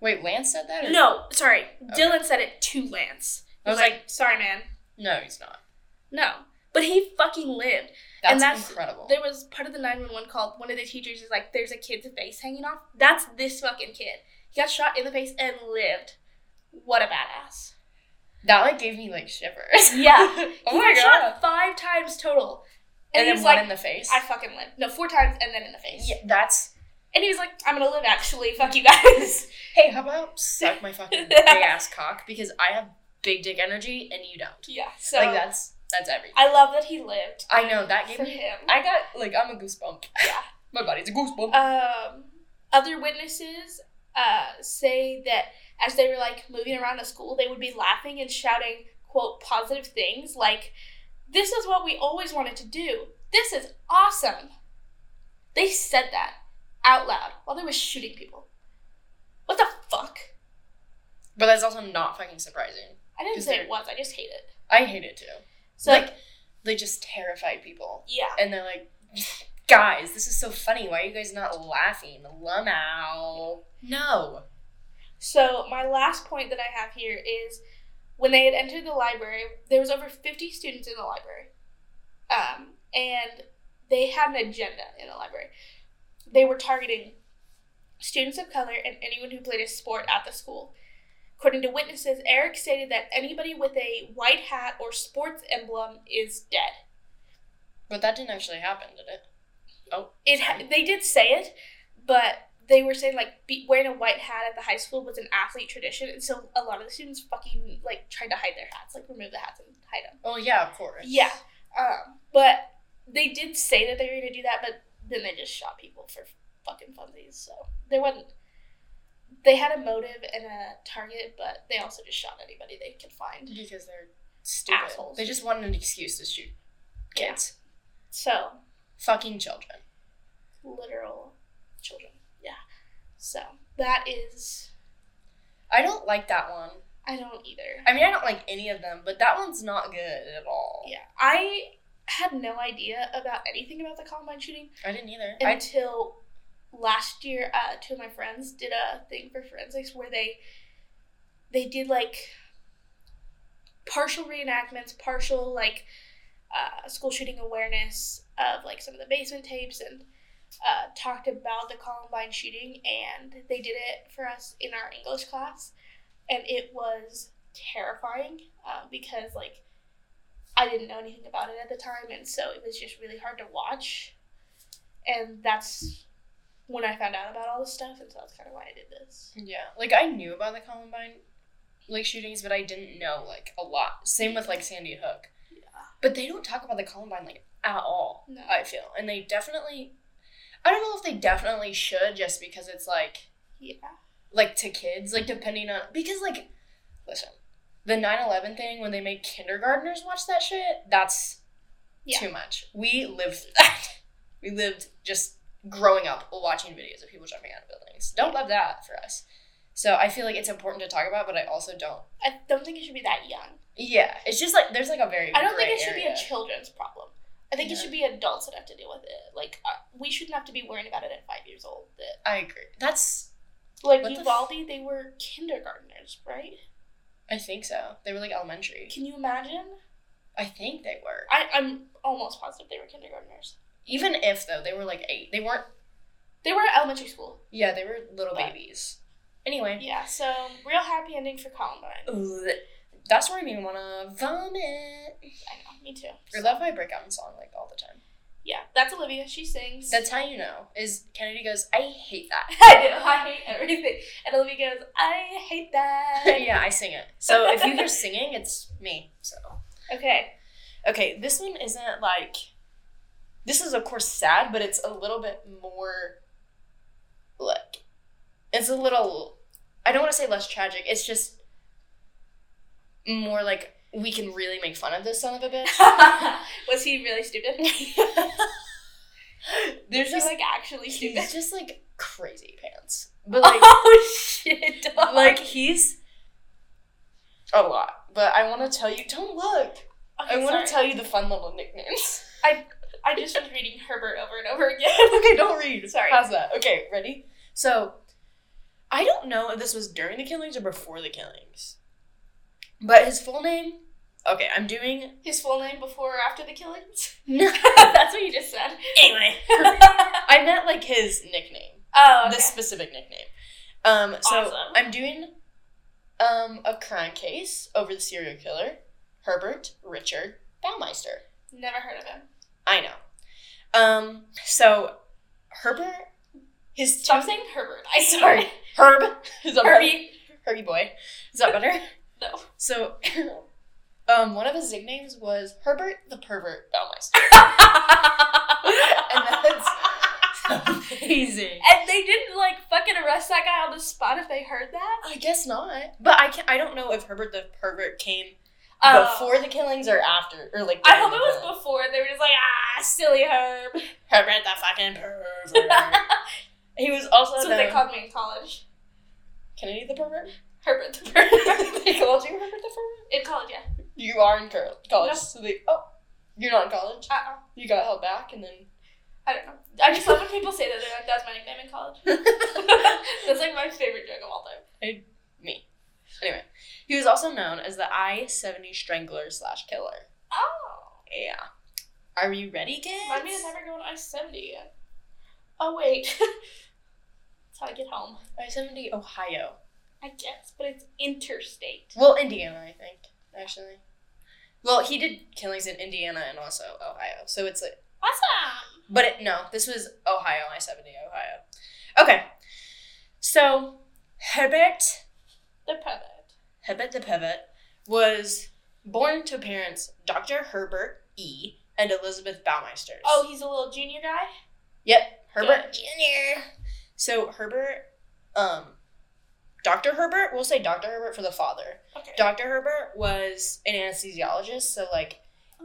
Wait, Lance said that? Or? No, sorry. Okay. Dylan said it to Lance. He I was was like, Sorry, man. No, he's not. No. But he fucking lived. That's, And that's- incredible. There was part of the 911 call. One of the teachers is like, there's a kid's face hanging off. That's this fucking kid. He got shot in the face and lived. What a badass. That like gave me like shivers. Yeah. oh he my god. shot five times total. And, And, he then one like, in the face. I fucking lived. No, four times and then in the face. yeah, that's. And he was like, I'm gonna live actually. Fuck you guys. Hey, how about suck my fucking big ass cock because I have big dick energy and you don't. yeah. So like that's that's everything. I love that he lived. I know that gave me. him. I got like I'm a goosebump. Yeah. my body's a goosebump. Um, other witnesses uh, say that as they were like moving around a school, they would be laughing and shouting, quote, positive things like, This is what we always wanted to do. This is awesome. They said that out loud while they were shooting people. What the fuck? but that's also not fucking surprising. I didn't say it was, I just hate it. I hate it too. So, like they just terrified people, yeah. and they're like, guys, this is so funny. Why are you guys not laughing? Lumow. No. So my last point that I have here is when they had entered the library, there was over 50 students in the library. Um, and they had an agenda in the library. They were targeting students of color and anyone who played a sport at the school. According to witnesses, Eric stated that anybody with a white hat or sports emblem is dead. But that didn't actually happen, did it? Oh, It ha- they did say it, but they were saying like be, wearing a white hat at the high school was an athlete tradition, and so a lot of the students fucking like tried to hide their hats, like remove the hats and hide them. Oh yeah, of course. Yeah, um, but they did say that they were gonna do that, but then they just shot people for fucking funsies. So there wasn't. They had a motive and a target, but they also just shot anybody they could find. Because they're stupid. Assholes. They just wanted an excuse to shoot kids. So Fucking children. literal children. So that is. I don't like that one. I don't either. I mean, I don't like any of them, but that one's not good at all. Yeah, I had no idea about anything about the Columbine shooting I didn't either. I until last year. Uh, two of my friends did a thing for forensics where they they did like partial reenactments, partial like uh, school shooting awareness of like some of the basement tapes and uh, talked about the Columbine shooting and they did it for us in our English class and it was terrifying uh, because like I didn't know anything about it at the time and so it was just really hard to watch and that's when I found out about all this stuff and so that's kind of why I did this. yeah, like I knew about the Columbine like shootings, but I didn't know like a lot. Same with like Sandy Hook. Yeah. But they don't talk about the Columbine like at all. No. I feel, and they definitely. I don't know if they definitely should, just because it's like Yeah. like to kids, like depending on because like, listen, the 9-11 thing when they make kindergartners watch that shit, that's Yeah. too much. We lived through that. We lived just growing up watching videos of people jumping out of buildings. Don't love that for us. So I feel like it's important to talk about, but I also don't. I don't think it should be that young. Yeah, it's just like there's like a very. I don't think it should be a children's problem. I think it should be adults that have to deal with it. Like uh, we shouldn't have to be worrying about it at five years old. That I agree. That's. like What the f- they were kindergartners, right? I think so. They were like elementary. Can you imagine? I think they were. I, I'm almost positive they were kindergartners. Even if though they were like eight, they weren't. They were at elementary school. Yeah, they were little But- babies. Anyway, Yeah, so real happy ending for Columbine. Ugh, that's where I mean wanna vomit. I know, me too. I love how I break out in song like all the time. Yeah, that's Olivia. She sings. That's how you know. Is Kennedy goes, I hate that. I do. I hate everything. And Olivia goes, I hate that. yeah, I sing it. So if you hear singing, it's me. So Okay. okay, this one isn't like. This is of course sad, but it's a little bit more. Like, it's a little. I don't want to say less tragic. It's just more like we can really make fun of this son of a bitch. Was he really stupid? There's just like actually stupid. he's just like crazy pants, but like oh shit! dog. like he's a lot. But I want to tell you. Don't look. I Okay, want sorry. to tell you the fun little nicknames. I just was reading Herbert over and over again. okay, don't read. Sorry. How's that? Okay, ready? So, I don't know if this was during the killings or before the killings, but his full name. Okay, I'm doing. His full name before or after the killings? No. That's what you just said. Anyway, I meant like his nickname. oh, okay. this specific nickname. Um, so Awesome. I'm doing um, a crime case over the serial killer, Herbert Richard Baumeister. Never heard of him. I know. Um, so Herbert, his Stop two- saying Herbert. I sorry, Herb. Is that better? Herbie. Herbie boy. Is that better? No. So, um, one of his nicknames was Herbert the Pervert Baumeister. and that's amazing. And they didn't like fucking arrest that guy on the spot if they heard that. I guess not. But I can I don't know if Herbert the pervert came Oh. before the killings or after or like. I hope it was killings. before. They were just like, ah, silly Herb. Herbert the fucking pervert. he was also known, they called me in college. Kennedy the pervert. Herbert the Pervert. they called you Herbert the pervert. in college, yeah. You are in cur- college, No. so they oh, you're not in college. Uh-uh. You got held back, and then. I don't know. I just love when people say that. They're like, that's my nickname in college. that's like my favorite joke of all time. Me. Anyway, he was also known as the I seventy strangler slash killer. Oh. Yeah. Are you ready, kids? Remind me to never go on I 70 again. Oh, wait. That's how I get home. I seventy Ohio. I guess, but it's interstate. Well, Indiana, I think actually. Well, he did killings in Indiana and also Ohio, so it's like. Awesome! But it, no, this was Ohio I seventy Ohio. Okay, So Herbert The pivot. Herbert the Pivot was born to parents Dr. Herbert E. and Elizabeth Baumeister. Oh, he's a little junior guy? Yep, Herbert. Jr. So Herbert, um, Dr. Herbert, we'll say Dr. Herbert for the father. Okay. Dr. Herbert was an anesthesiologist, so like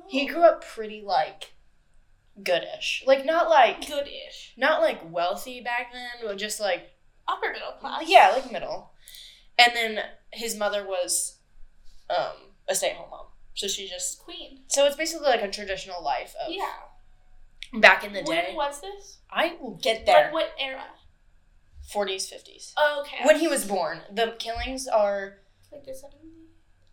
he Oh. grew up pretty like goodish. Like not like Good-ish. not like wealthy back then, but just like Upper middle class. yeah, like middle. And then his mother was um a stay-at-home mom. So she just Queen. so it's basically like a traditional life of Yeah. back in the day. When was this? I will get there. Like what era? 40s, 50s. Okay. When he was born. The killings are Like the 70s?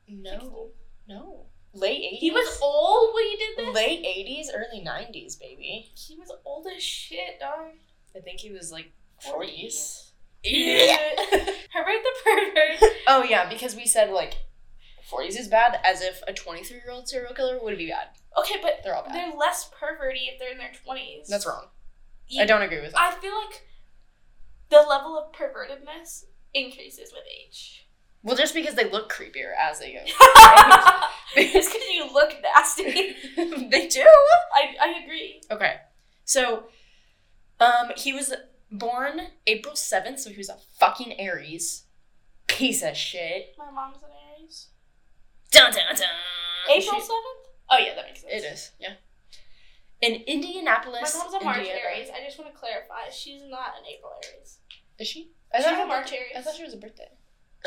no, no. Late 80s. He was old when he did this? late 80s, early 90s, baby. He was old as shit, dog. I think he was like 40s. 40s. Herbert the pervert. oh yeah, because we said like 40s is bad as if a 23 year old serial killer would be bad. Okay, but They're all bad. they're less perverty if they're in their 20s. That's wrong. You- I don't agree with that. I feel like the level of pervertedness increases with age. well, just because they look creepier as they go. it's because you look nasty. they do. I, I agree. Okay. So, um, he was born April 7th, so he was a fucking Aries. Piece of shit. My mom's an Aries. Dun dun dun. April 7th? Oh, yeah, that makes sense. It is, yeah. In Indianapolis. My mom's a March Indiana- Aries. I just want to clarify. She's not an April Aries. Is she? I She's thought a March Aries. I thought she was a birthday.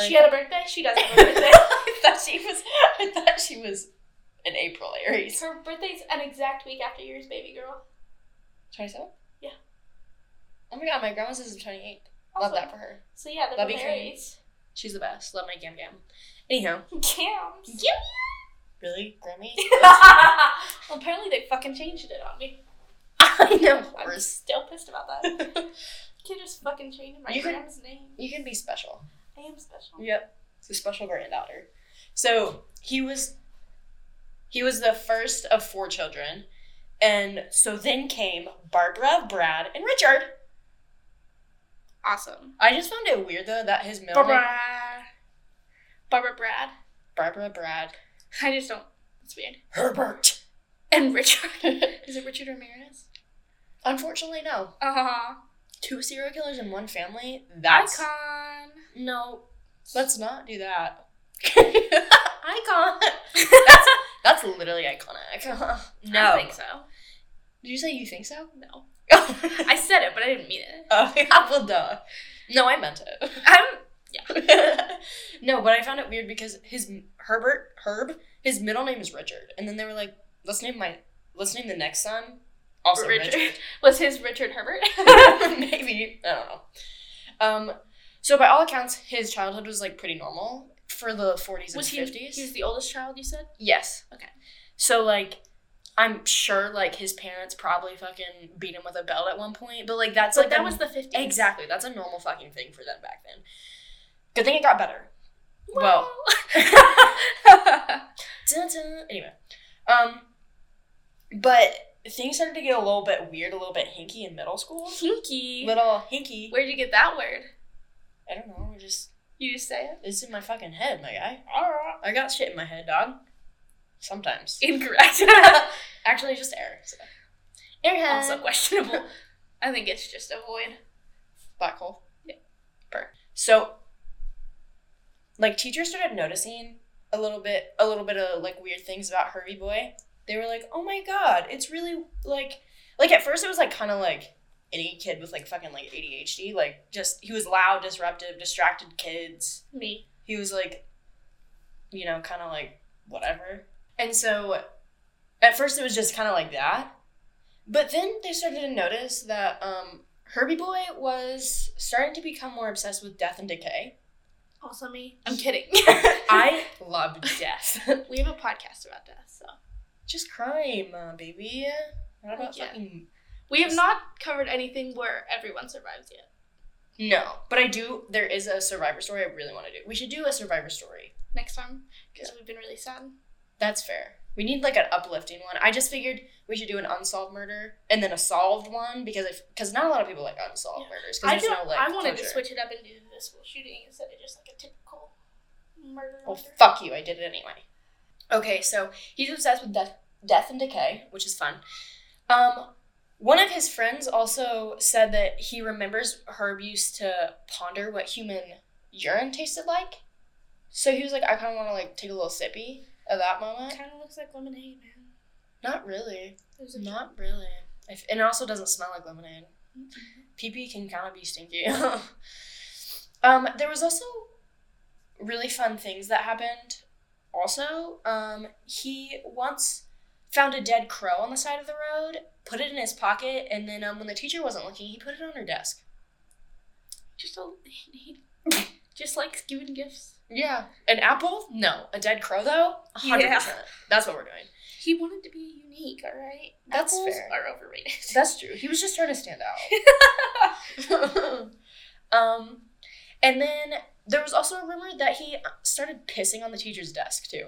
She had a birthday? She doesn't have a birthday. I thought she was. I thought she was an April Aries. Her birthday's an exact week after yours, baby girl. Twenty seven. Yeah. Oh my god, my grandma's is the twenty eighth. Love that for her. So yeah, they're Love both you, Queen. Aries. She's the best. Love my gam gam. Anyhow, Cams. Really, Grammy? well, apparently they fucking changed it on me. I know. I'm still pissed about that. You can just fucking change my You can- grandma's name. you can be special. I am special. Yep. It's a special granddaughter. So he was he was the first of four children. And so then came Barbara, Brad, and Richard. Awesome. I just found it weird though that his middle Barbara. name Barbara Brad. Barbara, Brad, I just don't. It's weird. Herbert. And Richard. Is it Richard Ramirez? Unfortunately, no. Uh huh. Two serial killers in one family. That's Icon. no. Let's not do that. Icon. That's, that's literally iconic. no. I think so. Did you say you think so? No. I I said it, but I didn't mean it. Oh, yeah, well, duh. No, I meant it. I'm. no, but I found it weird because his Herbert Herb, his middle name is Richard, and then they were like, let's name my let's name the next son also Richard. Richard. Was his Richard Herbert? Maybe I don't know. Um, so by all accounts, his childhood was like pretty normal for the 40s and was he? 50s. He was the oldest child. You said. Yes. Okay. So like, I'm sure like his parents probably fucking beat him with a belt at one point, but like that's But like that a- was the 50s. exactly that's a normal fucking thing for them back then. Good thing it got better. Well. Anyway, um, but things started to get a little bit weird, a little bit hinky in middle school. Hinky. Little hinky. Where'd you get that word? I don't know. Just You just say it. it's in my fucking head, my guy. I got shit in my head, dog. Sometimes. Incorrect. Actually, just air. So. Airhead. also questionable. I think it's just a void. black hole. Yeah. Per. So, like, teachers started noticing a little bit, a little bit of like weird things about Herbie Boy. They were like, "Oh my god, it's really like, like at first it was like kind of like any kid with like fucking like ADHD, like just he was loud, disruptive, distracted kids. Me. He was like, you know, kind of like whatever. And so, at first it was just kind of like that, but then they started to notice that um, Herbie Boy was starting to become more obsessed with death and decay. Also me. I'm kidding. I love death. we have a podcast about death, so Just crime, uh, baby. Not about Yeah. fucking. we have not covered anything where everyone survives yet. No, but I do. There is a survivor story I really want to do. We should do a survivor story. Next time, because we've been really sad. That's fair. We need like an uplifting one. I just figured we should do an unsolved murder and then a solved one because if because not a lot of people like unsolved Yeah. murders I no like I wanted to switch it up and do the school shooting instead of just like a typical murder. Well, murder. fuck you. I did it anyway. Okay, so he's obsessed with death, death and decay, which is fun. Um, one of his friends also said that he remembers Herb used to ponder what human urine tasted like. So he was like, I kind of want to like take a little sippy of that moment. Kind of looks like lemonade, man. Not really. Not really. If, and it also doesn't smell like lemonade. Pee pee can kind of be stinky. um, there was also really fun things that happened. Also, um, he once found a dead crow on the side of the road, put it in his pocket, and then um, when the teacher wasn't looking, he put it on her desk. just a he, just like giving gifts. Yeah. An apple? No. A dead crow, though? 100%. Yeah. That's what we're doing. He wanted to be unique. All right, That's Apples fair. are overrated. That's true. He was just trying to stand out. um, and then there was also a rumor that he started pissing on the teacher's desk too.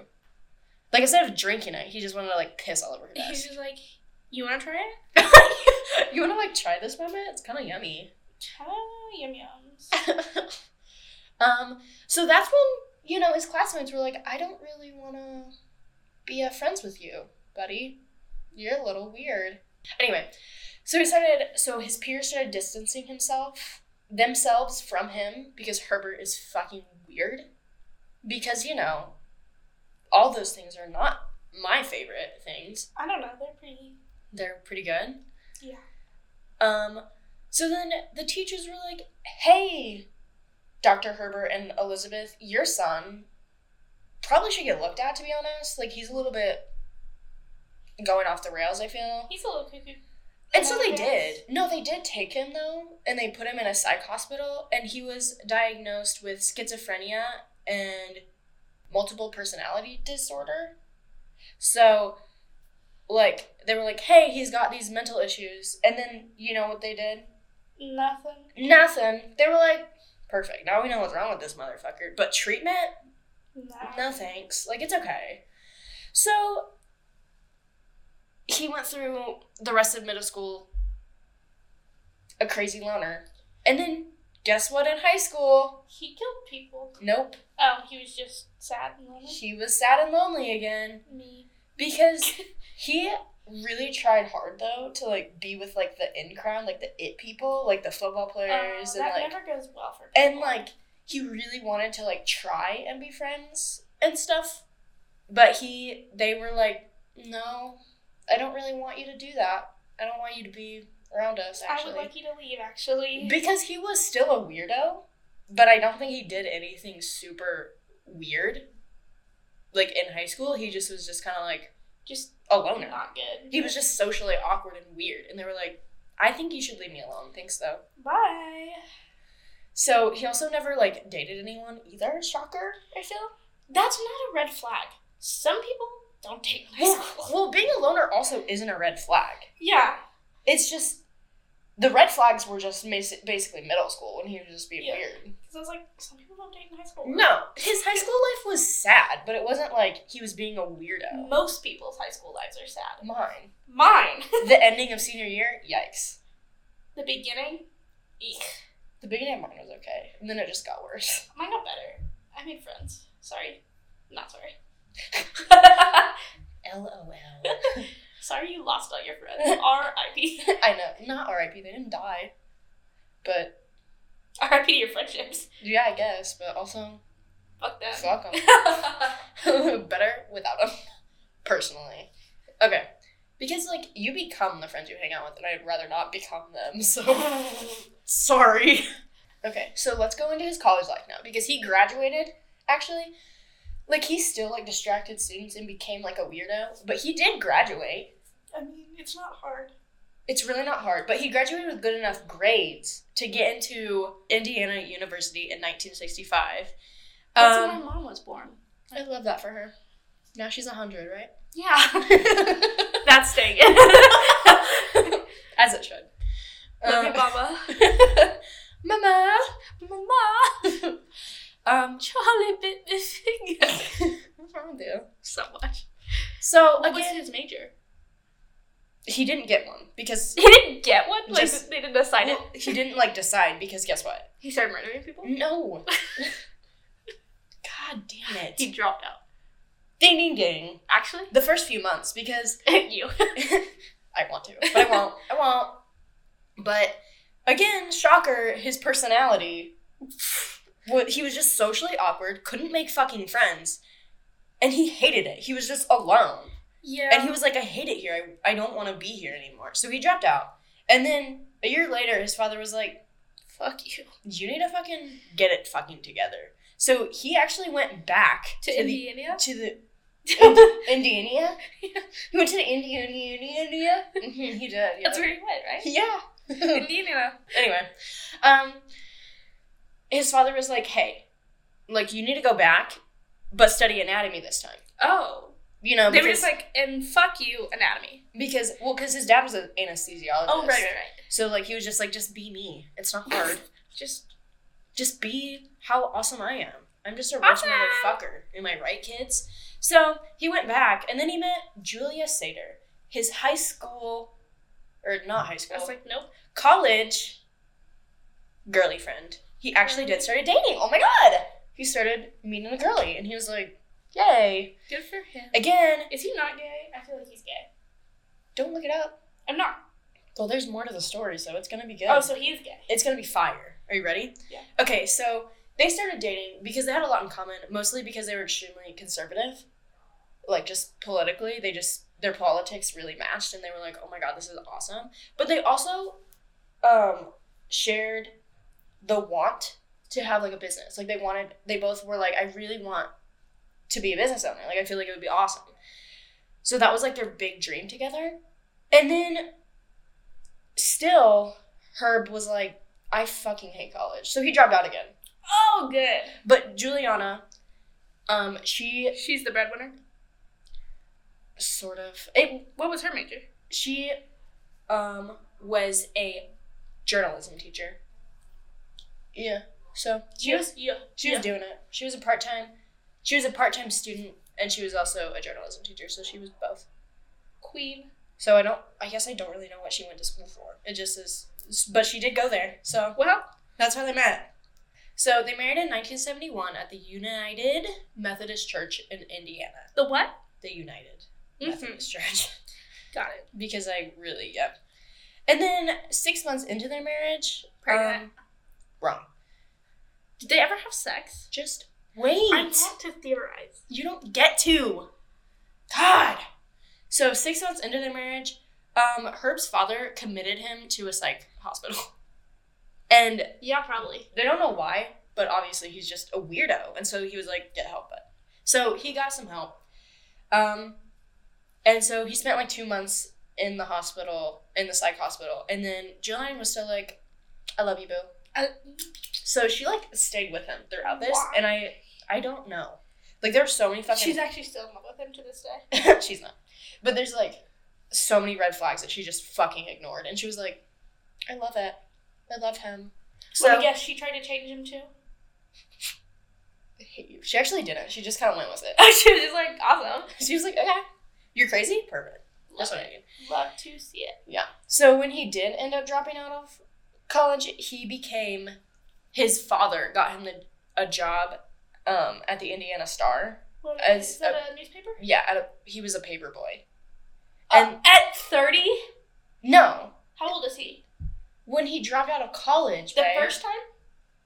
Like instead of drinking it, he just wanted to like piss all over her He's desk. just like, you want to try it? you want to like try this moment? It's kind of yummy. Oh, yum yums. um, so that's when you know his classmates were like, "I don't really want to be uh, friends with you, buddy. You're a little weird." Anyway, so he started. So his peers started distancing himself themselves from him because Herbert is fucking weird. Because you know, all those things are not my favorite things. I don't know. They're pretty. They're pretty good. Yeah. Um, so then the teachers were like, hey, Dr. Herbert and Elizabeth, your son probably should get looked at, to be honest. Like, he's a little bit going off the rails, I feel. He's a little cuckoo. And so they did. No, they did take him, though, and they put him in a psych hospital, and he was diagnosed with schizophrenia and multiple personality disorder. So, like, they were like, hey, he's got these mental issues. And then, you know what they did? Nothing. Nothing. They were like, perfect. Now we know what's wrong with this motherfucker. But treatment? No thanks. Like, it's okay. So, he went through the rest of middle school a crazy loner. And then, guess what in high school? He killed people. Nope. Oh, he was just sad and lonely. He was sad and lonely again. Me. Because he really tried hard, though, to, like, be with, like, the in crowd, like, the it people, like, the football Oh, players, and, that like, never goes well for people. and like he really wanted to like try and be friends and stuff but he they were like no i don't really want you to do that i don't want you to be around us I would like you to leave. Actually. because he was still a weirdo but i don't think he did anything super weird like in high school he just was just kind of like just a loner not good. he was just socially awkward and weird and they were like i think you should leave me alone thanks though Bye. So he also never like dated anyone either shocker i feel That's not a red flag. Some people don't take high Well, well, being a loner also isn't a red flag. Yeah. It's just the red flags were just basi- basically middle school when he was just being Yeah. weird. Because I was like, some people don't date in high school. No, his high school life was sad, but it wasn't like he was being a weirdo. Most people's high school lives are sad. Mine. Mine. The ending of senior year, yikes. the beginning, eek. The beginning of mine was okay, and then it just got worse. Mine got better. I made friends. Sorry. Not sorry. LOL. sorry you lost all your friends. R.I.P. I know, not R.I.P. They didn't die, but R.I.P. to your friendships. yeah, I guess. But also, Fuck them. fuck them. Better without them, personally. Okay. Because, like, you become the friends you hang out with, and I'd rather not become them, so. Sorry. Okay, so let's go into his college life now, because he graduated, actually. Like, he still, like, distracted students and became, like, a weirdo, but he did graduate. I mean, it's not hard. It's really not hard, but he graduated with good enough grades to get into Indiana University in 1965. That's Um, when my mom was born. I love that for her. Now she's 100, right? Yeah. That's staying in. As it should. Love you, Um, Mama. Mama! Mama. Um, Charlie bit my finger. what's wrong with you? so much. So What was his major? he didn't get one because He didn't get one. Like Just- they didn't assign well, it. he didn't like decide because guess what? He started murdering people. No. God damn it. He dropped out. Ding ding ding. Actually, The first few months because you. I want to, but I won't. I won't. But again, shocker, his personality. He was just socially awkward, couldn't make fucking friends, and he hated it. He was just alone. yeah. And he was like, I hate it here. I, I don't want to be here anymore. So he dropped out. And then a year later, his father was like, fuck you. You need to fucking get it fucking together. So he actually went back To, the Indiana. to the Ind- Indiana. He went to the Indiana, Indiana. Mhm, he did. Yeah. That's where he went, right? Yeah. Indiana. anyway, um, his father was like, "Hey, like you need to go back, but study anatomy this time." Oh. You know, They because, were just like, and fuck you, anatomy. because well, because his dad was an anesthesiologist. Oh, right, right, right. So like he was just like, just be me. It's not hard. Just just be how awesome I am. I'm just a rich Awesome. motherfucker. Am I right, kids? So he went back, and then he met Julia Sater, his high school, or not high I school, was like, nope. college girly friend. He actually did started dating. Oh my god! He started meeting a girly, and he was like, "Yay!" Good for him. Again, Is he not gay? I feel like he's gay. don't look it up. I'm not. Well, there's more to the story, so it's gonna be oh, good. Oh, so he's gay. it's gonna be fire. Are you ready? Yeah. Okay, so they started dating because they had a lot in common, mostly because they were extremely conservative. Like just politically, they just their politics really matched and they were like, "Oh my god, this is awesome." But they also um shared the want to have like a business. Like they wanted they both were like, "I really want to be a business owner. Like I feel like it would be awesome." So that was like their big dream together. And then still Herb was like, I fucking hate college. So he dropped out again. Oh, good. But Juliana, um, she She's the breadwinner. sort of it What was her major? she um was a journalism teacher. Yeah. So she was yeah. she was doing it. She was a part time she was a part time student and she was also a journalism teacher, so she was both. queen. So I don't I guess I don't really know what she went to school for. It just is but she did go there. So Well, That's how they met. So they married in 1971 at the United Methodist Church in Indiana. the what? The United Mhm. Methodist Church. Got it. because I really, yep. And then six months into their marriage, Pregnant. um, wrong. Did they ever have sex? Just wait. I want to theorize. you don't get to. God. So six months into their marriage, um, Herb's father committed him to a psych hospital. And Yeah, probably. They don't know why, but obviously he's just a weirdo, and so he was like, "Get help." But so he got some help, um, and so he spent like two months in the hospital, in the psych hospital, and then Jillian was still like, "I love you, boo." I, So she like stayed with him throughout this, Why? and I, I don't know. Like there's so many fucking. she's actually still in love with him to this day. she's not, but there's like so many red flags that she just fucking ignored, and she was like, "I love it. I love him." So So I guess she tried to change him too. I hate you. She actually didn't. She just kind of went with it. she was just like, awesome. She was like, okay, you're crazy? Perfect. That's Love what I it. need. Love to see it. Yeah. So when he did end up dropping out of college, he became, his father got him the, a job um, at the Indiana Star. What, As is that a, newspaper? Yeah, at a, he was a paper boy. And And at 30? no, How old is he? When he dropped out of college, The babe- first time?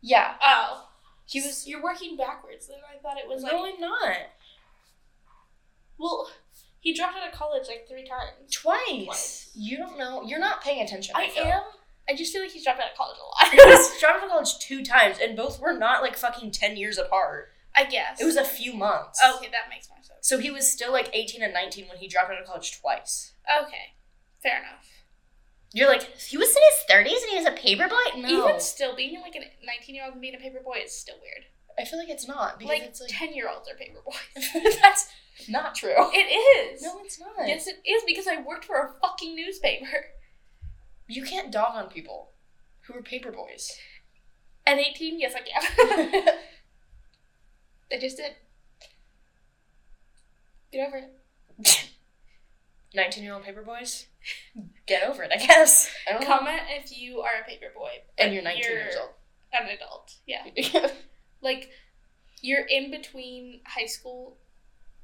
yeah, Oh. he was. You're working backwards. Then I thought it was like. no, I'm not. Well, he dropped out of college like three times. Twice. Twice. You don't know. You're not paying attention. I feel. am. I just feel like he's dropped out of college a lot. He was dropped out of college two times, and both were not like fucking ten years apart. I guess. It was a few months. Okay, that makes more sense. So he was still like 18 and 19 when he dropped out of college twice. Okay. Fair enough. You're like, he was in his 30s and he was a paper boy? No. Even still, being like a 19 year old and being a paper boy is still weird. I feel like it's not because Like, it's like 10 year olds are paper boys. that's not true. It is. No, it's not. Yes, it is because I worked for a fucking newspaper. You can't dog on people who are paper boys. At 18, yes, I can. I just did. Get over it. nineteen year old paper boys, get over it. I guess. I don't know. Comment if you are a paper boy And you're nineteen years old. An adult, yeah. Like, you're in between high school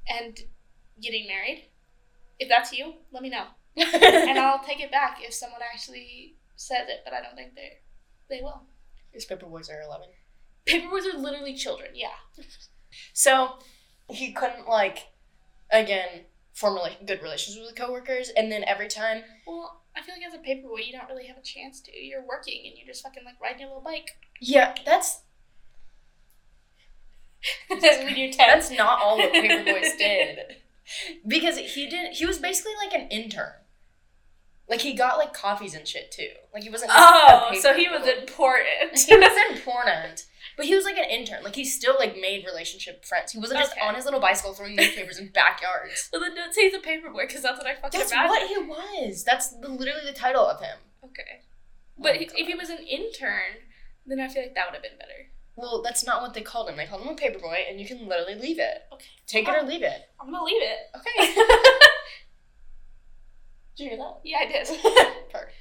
and getting married. If that's you, let me know, and I'll take it back if someone actually says it. But I don't think they they will. These paper boys are eleven. Paper boys are literally children. Yeah. So he couldn't like, again, form good relations with coworkers, and then every time Well, I feel like as a paper boy, you don't really have a chance to. You're working and you're just fucking like riding your little bike. Yeah, that's when you're ten. that's not all what Paperboys did. Because he didn't. he was basically like an intern. Like he got like coffees and shit too. Like he wasn't Oh, so he was important. he was important. But he was like an intern. Like he still like made relationship friends. He wasn't just Okay. on his little bicycle throwing newspapers in backyards. well, then don't say he's a paperboy because that's what I fucking That's imagine. what he was. That's the, literally the title of him. Okay. But Oh, if if he was an intern, then I feel like that would have been better. Well, that's not what they called him. They called him a paperboy, and you can literally leave it. Okay. Take it or leave it. I'm gonna leave it. Okay. Did you hear that? yeah, I did. Perfect.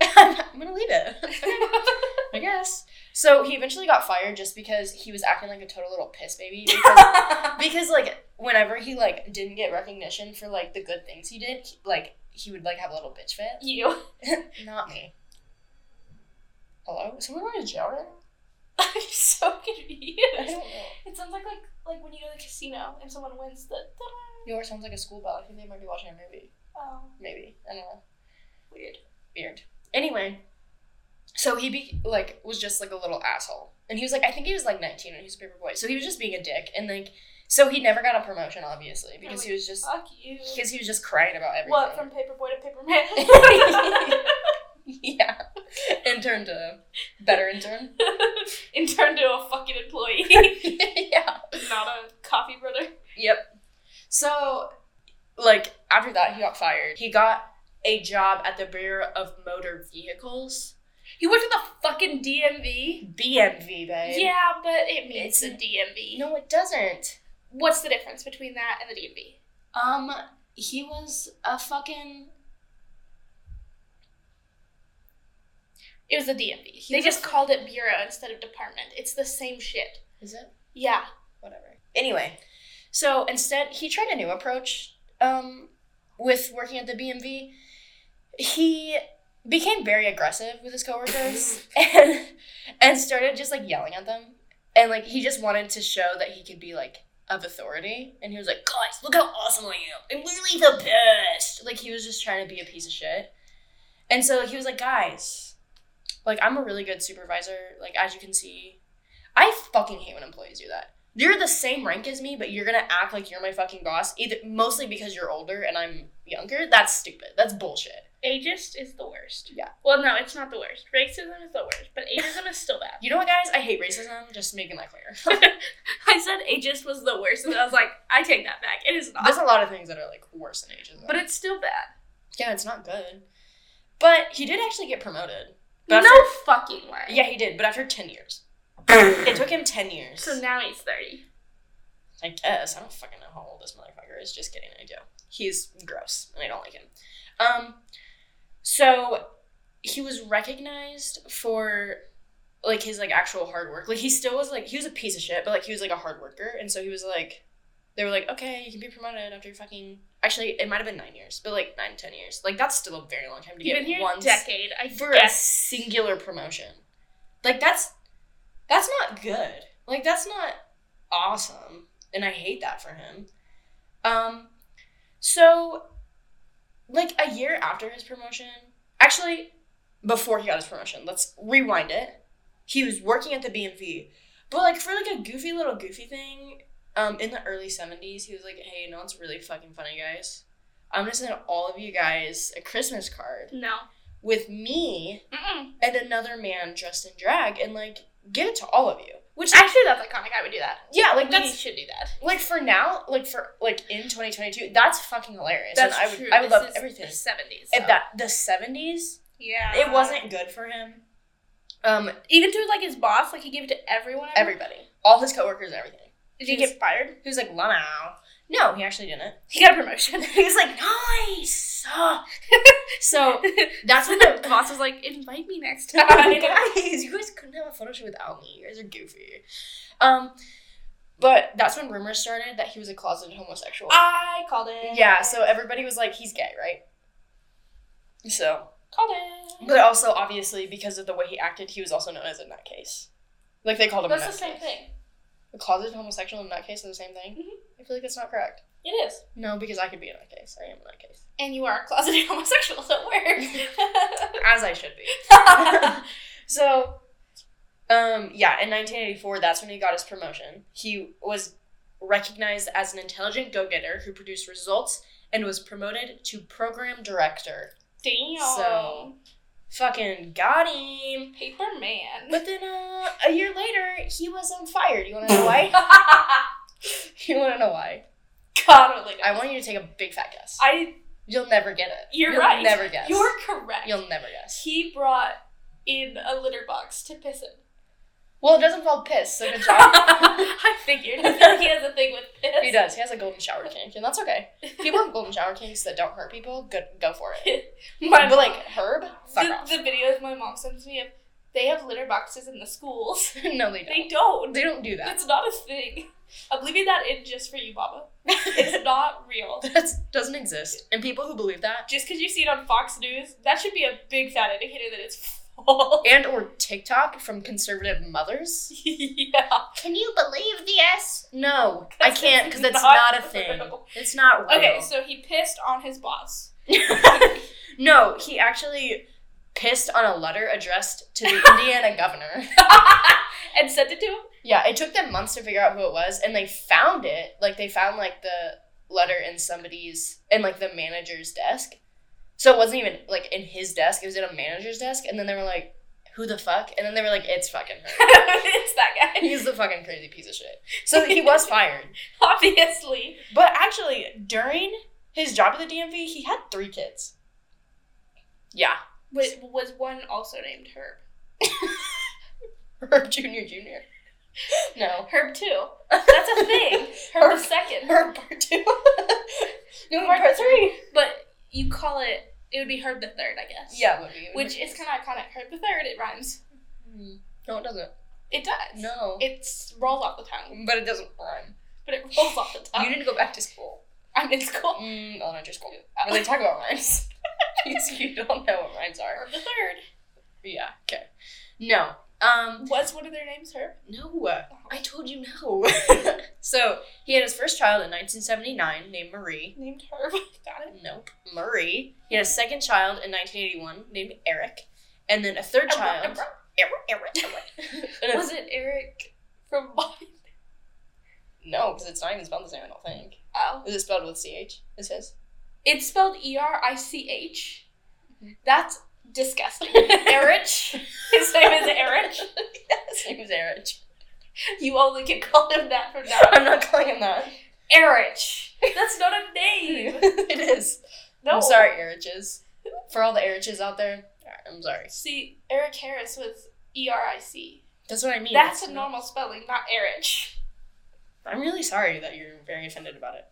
I'm gonna leave it. I guess. So he eventually got fired just because he was acting like a total little piss baby. Because, because like whenever he like didn't get recognition for like the good things he did, he, like he would like have a little bitch fit. you. Not me. Hello? Is someone going to jail right now? I'm so confused. I don't know. It sounds like like like when you go to the casino and someone wins the. You know, it sounds like a school bell. I think they might be watching a movie. Oh, Maybe. I don't know. weird. Weird. Anyway, so he be like was just like a little asshole, and he was like I think he was like nineteen and he was a paper boy, so he was just being a dick, and like so he never got a promotion obviously because he was just Fuck you. because he was just crying about everything. What from paper boy to paper man? yeah, intern to better intern. Intern to a fucking employee, yeah. not a coffee brother. Yep. So, like after that, he got fired. He got a job at the Bureau of Motor Vehicles, He worked at the fucking DMV. BMV, babe. Yeah, but it means It's the DMV. No, it doesn't. What's the difference between that and the DMV? Um, he was a fucking. It was the DMV. He they just a- called it bureau instead of department. It's the same shit. Is it? Yeah. Whatever. Anyway, so instead, he tried a new approach. Um, with working at the BMV, he became very aggressive with his coworkers and and started just like yelling at them. And like he just wanted to show that he could be like of authority. And he was like, guys, look how awesome I am. I'm literally the best. Like he was just trying to be a piece of shit. And so he was like, guys, like I'm a really good supervisor. Like as you can see, I fucking hate when employees do that. You're the same rank as me, but you're gonna act like you're my fucking boss. Either mostly because you're older and I'm younger. That's stupid. That's bullshit. Ageist is the worst. Yeah. Well, no, it's not the worst. Racism is the worst, but ageism is still bad. You know what, guys? I hate racism. Just making that clear. I said ageist was the worst, and I was like, I take that back. It is not. There's a lot of things that are like worse than ageism. But it's still bad. yeah, it's not good. But he did actually get promoted. But no after- fucking way. yeah, he did. But after ten years, it took him ten years. So now he's 30. I guess I don't fucking know how old this motherfucker is. Just kidding, I do. He's gross, and I don't like him. Um, so he was recognized for like his like actual hard work. Like he still was like he was a piece of shit, but like he was like a hard worker, and so he was like, they were like, okay, you can be promoted after fucking. Actually, it might have been nine years, but like nine, ten years. Like that's still a very long time to You've get one decade. I for a singular promotion. Like that's that's not good. Like that's not awesome. And I hate that for him. Um so like a year after his promotion, actually before he got his promotion, let's rewind it. He was working at the BMV. But like for like a goofy little goofy thing, um in the early 70s, he was like, "Hey, you know what's really fucking funny, guys? I'm to send all of you guys a Christmas card No. with me Mm-mm. and another man dressed in drag and like give it to all of you. Which Actually, that's iconic. I would do that. yeah, like we should do that. like for now, like for like in 2022, that's fucking hilarious. That's and I would true. I would This love everything. The 70s. If so- that the 70s, Yeah. it wasn't good for him. Um Even to like his boss, like he gave it to everyone. everybody, all his coworkers, everything. Did he get fired? He was like, "Wow." No, he actually didn't. He got a promotion. He was like, nice. so that's when the boss was like, invite me next time. guys, you guys couldn't have a photo shoot without me. You guys are goofy. Um, but that's when rumors started that he was a closeted homosexual. I called it. yeah, so everybody was like, he's gay, right? So, Called it. but also obviously because of the way he acted, he was also known as a nutcase. Like they called him That's the same thing. A closeted homosexual and nutcase are the same thing. Mhm. I feel like that's not correct. It is. No, because I could be in that case. I am in that case. And you are a closeted homosexual, so it works. as I should be. so, um, yeah, in 1984, that's when he got his promotion. He was recognized as an intelligent go-getter who produced results and was promoted to program director. Damn. So- Fucking got him. Paper man. But then uh, a year later, he was um, fired. You want to know why? you want to know why? God only knows. I want you to take a big fat guess. I. You'll never get it. You're You'll right. Never guess. You're correct. You'll never guess. He brought in a litter box to piss in. Well, it doesn't involve piss, so good job. I figured. I feel like he has a thing with piss. he does. He has a golden shower kink, and that's okay. People have golden shower kinks that don't hurt people. Good, go for it. My but like Herb, fuck the, off. the videos my mom sends me of they have litter boxes in the schools. no, they don't. They don't. They don't do that. It's not a thing. I'm leaving that in just for you, Mama. It's not real. that doesn't exist. And people who believe that, Just because you see it on Fox News, that should be a big fat indicator that it's false. and or TikTok from conservative mothers. yeah. Can you believe this? No, I can't because it's not not, a thing. real. It's not real. Okay, so he pissed on his boss. no, he actually pissed on a letter addressed to the Indiana governor. and sent it to him? Yeah, it took them months to figure out who it was, and they found it. Like they found like the letter in somebody's in like the manager's desk. So it wasn't even like in his desk; it was in a manager's desk. And then they were like, "Who the fuck?" And then they were like, "It's fucking her. it's that guy. He's the fucking crazy piece of shit." So he was fired. Obviously. But actually, during his job at the DMV, he had three kids. Yeah, Was, was one also named Herb? Herb Junior Junior. No, Herb 2. That's a thing. Herb the second. Herb Part Two. no, Part Part Three. But you call it, it would be Herb the third, I guess. Yeah, it would be. Which is kind of iconic. Herb the third, it rhymes. Mm. No, it doesn't. It does. No. It rolls off the tongue, but it doesn't rhyme. but it rolls off the tongue. You need to go back to school. I'm in school. Mm, elementary school. Where they talk about rhymes. because you don't know what rhymes are. Herb the third. Yeah, okay. No. Um, Was one of their names Herb? no. I told you no. so, he had his first child in 1979 named Marie. Named Herb. Got it. Nope. Marie. He had a second child in 1981 named Eric. And then a third child. Eric, Eric, Eric. Was it Eric from Bobby? no, because it's not even spelled the same, I don't think. Oh. Is it spelled with CH? It says. It's spelled E R I C H. Mhm. That's disgusting. Eric. His name is Eric. His name is Eric. You only can call him that from now I'm not calling him that. Eric. That's not a name. it is. No. I'm sorry, Eriches. For all the Eriches out there, I'm sorry. See, Eric Harris was E R I C. That's what I mean. That's a normal spelling, not Eric. I'm really sorry that you're very offended about it.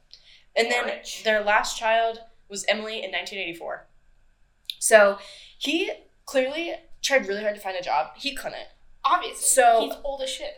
And then their last child was Emily in 1984. So he clearly tried really hard to find a job. He couldn't. Obviously. So- he's old as shit.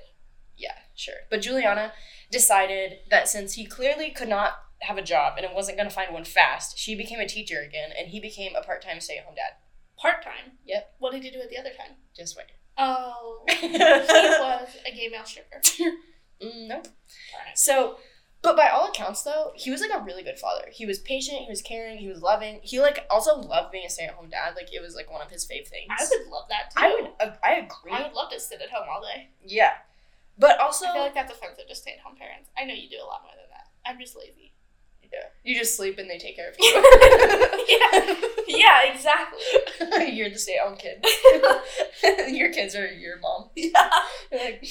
Yeah, sure. But Juliana decided that since he clearly could not have a job and it wasn't going to find one fast, she became a teacher again and he became a part time stay at home dad. Part time. Yep. What did he do at the other time? Just wait. Oh, he was a gay male stripper. Mm, no. Alright. So, but by all accounts, though, he was like a really good father. He was patient, he was caring, he was loving. He like also loved being a stay at home dad. Like it was like one of his fave things. I would love that too. I would. Uh, I agree. I would love to sit at home all day. yeah, but also, I feel like that's offensive to stay at home parents. I know you do a lot more than that. I'm just lazy. yeah, you just sleep and they take care of you. yeah. yeah, exactly. You're the stay at home kid. your kids are your mom. Yeah. You're like,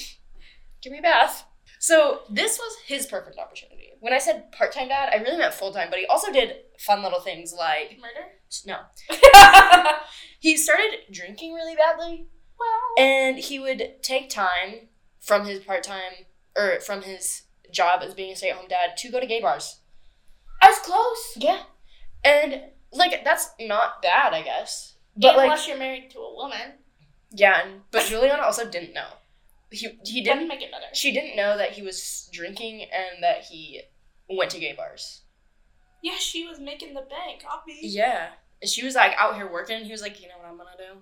give me a bath. So this was his perfect opportunity. When I said part time dad, I really meant full time. But he also did fun little things like Murder? no. He started drinking really badly, Wow. and he would take time from his part time or from his job as being a stay at home dad to go to gay bars. I was close. Yeah. And like that's not bad, I guess. But like unless you're married to a woman, yeah, and, but Juliana also didn't know. He he didn't make it better. she didn't know that he was drinking and that he went to gay bars. Yeah, she was making the bank. Obviously. Yeah. And she was like out here working and he was like, you know what I'm gonna do?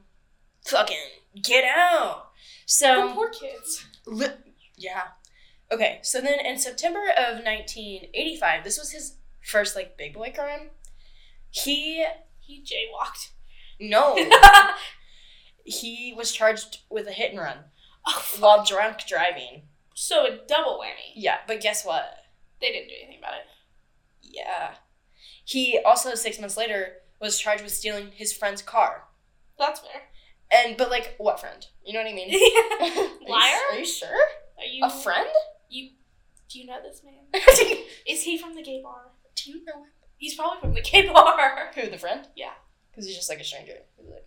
Fucking get out. The So poor kids. Li- yeah. Okay, so then in September of 1985, this was his first like big boy crime. He He jaywalked. no, he was charged with a hit and run oh, while drunk driving. so a double whammy. Yeah, but guess what? They didn't do anything about it. Yeah. He also 6 months later was charged with stealing his friend's car. That's fair. And but like what friend? You know what I mean? Are you- Liar? Are you sure? Are you A friend? You do you know this man? Is he from the gay bar? Do you know him? He's probably from the gay bar. Who, the friend? Yeah. Because he's just like a stranger. He's like,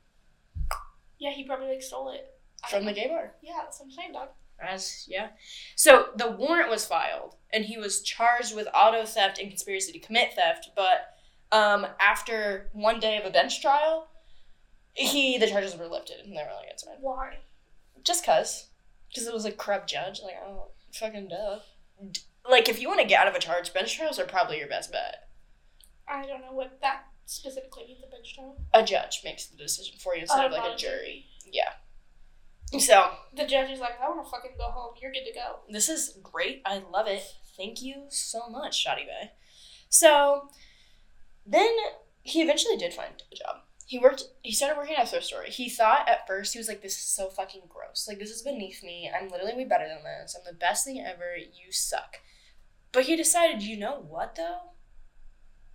Yeah, he probably like stole it. From the gay bar. Yeah, that's what I'm saying, dog. As yeah. So the warrant was filed and he was charged with auto theft and conspiracy to commit theft, but um after one day of a bench trial, he the charges were lifted and they were like it's fine. Why? Just cause. Because it was a corrupt judge, like oh fucking duh. Like if you want to get out of a charge, bench trials are probably your best bet. I don't know what that specifically means. A bench trial. A judge makes the decision for you instead Oh, of like a jury. Yeah. So The judge is like, I want to fucking go home. You're good to go. This is great. I love it. Thank you so much, Shoddy Bay. So then he eventually did find a job. He worked he started working at a thrift store. He thought at first he was like, This is so fucking gross. Like this is beneath me. I'm literally way better than this. I'm the best thing ever. You suck. But he decided, you know what though?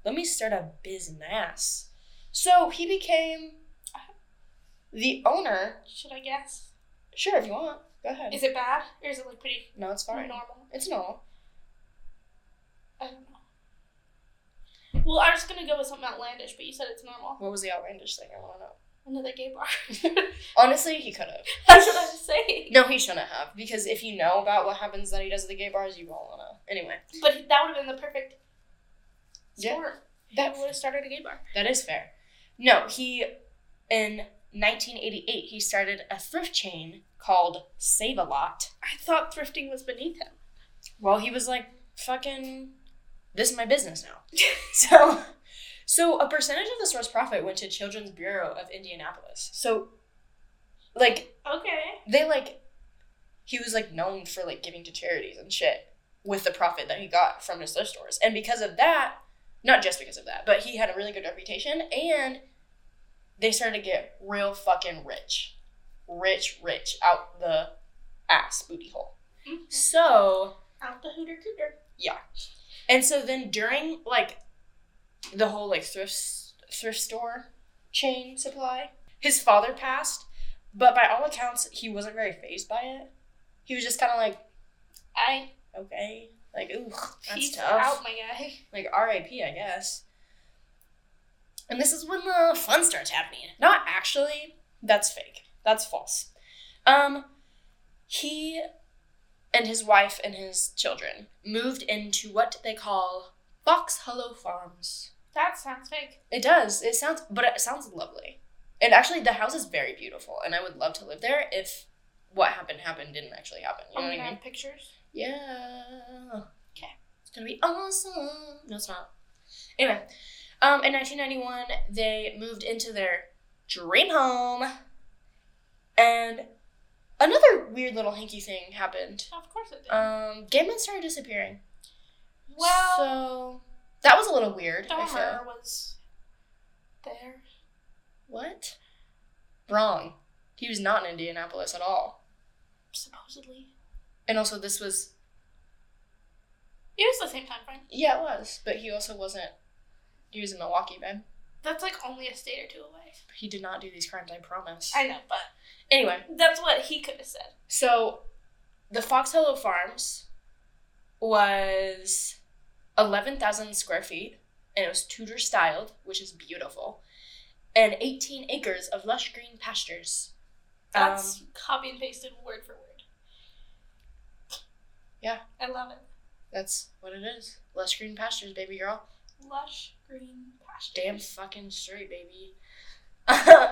Let me start a business. So he became the owner. Should I guess? Sure, if you want. Go ahead. Is it bad or is it like pretty no, it's fine. normal? It's normal. I don't know. Well, I was gonna go with something outlandish, but you said it's normal. What was the outlandish thing? I want to know. Another gay bar. Honestly, he could have. That's what I was saying. No, he shouldn't have. Because if you know about what happens that he does at the gay bars, you won't know. Anyway, But that would have been the perfect Yeah. That- would have started a gay bar. that is fair. No, he, in 1988, he started a thrift chain called Sav-A-Lot. I thought thrifting was beneath him. Well, he was like, fucking, this is my business now. So, so a percentage of the store's profit went to Children's Bureau of Indianapolis. So, like, Okay. they like he was like known for like giving to charities and shit with the profit that he got from his thrift stores and because of that not just because of that but he had a really good reputation and they started to get real fucking rich rich rich out the ass booty hole Mhm. so Out the hooter cooter. Yeah. And so then during like the whole like thrift thrift store chain supply, his father passed, but by all accounts he wasn't very phased by it. He was just kind of like, I okay, like ooh, that's peace tough. out, my guy. Like R.I.P. I guess. And this is when the fun starts happening. Not actually. That's fake. That's false. Um, he and his wife and his children moved into what they call Fox Hollow Farms. That sounds fake. It does. It sounds, but it sounds lovely. And actually, the house is very beautiful, and I would love to live there if what happened happened didn't actually happen. You know I'm what I mean? pictures. Yeah. Okay. It's gonna be awesome. No, it's not. Anyway, um, in 1991, they moved into their dream home, and another weird little hinky thing happened. Of course it did. Um, gay men started disappearing. well, so that was a little weird. I feel. Dahmer was there. What? Wrong. He was not in Indianapolis at all. Supposedly. And also, this was It was the same time frame. yeah, it was, but he also wasn't. He was in Milwaukee, babe. That's like only a state or two away. He did not do these crimes. I promise. I know, but anyway, that's what he could have said. so the Fox Hollow Farms was eleven thousand square feet, and it was Tudor styled, which is beautiful, and eighteen acres of lush green pastures. That's Um, copy and pasted word for word. Yeah. I love it. That's what it is. Lush green pastures, baby girl. Lush green pastures. Damn fucking straight, baby.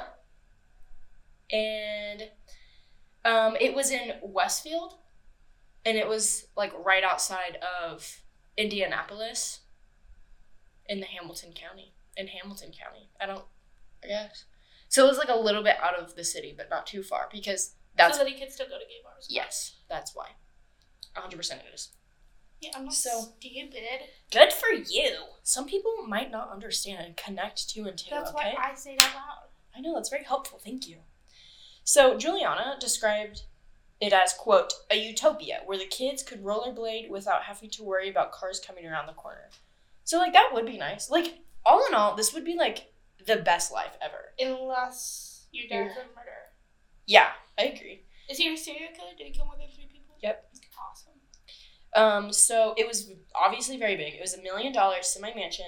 and um, it was in Westfield, and it was like right outside of Indianapolis, in the Hamilton County. In Hamilton County, I don't, I guess. So it was like a little bit out of the city, but not too far because that's so that he could still go to gay bars. yes, that's why. hundred percent it is. Yeah, I'm not So- stupid. Good for you. Some people might not understand and connect two and two. That's okay? why I say that out loud. I know, that's very helpful. Thank you. So, Juliana described it as, quote, a utopia where the kids could rollerblade without having to worry about cars coming around the corner. So, like, that would be nice. Like, all in all, this would be, like, the best life ever. Unless your dad's a murderer. Yeah, I agree. Is he a serial killer? Did he kill more than three people? Yep. Um, so, it was obviously very big. It was a million dollar semi mansion,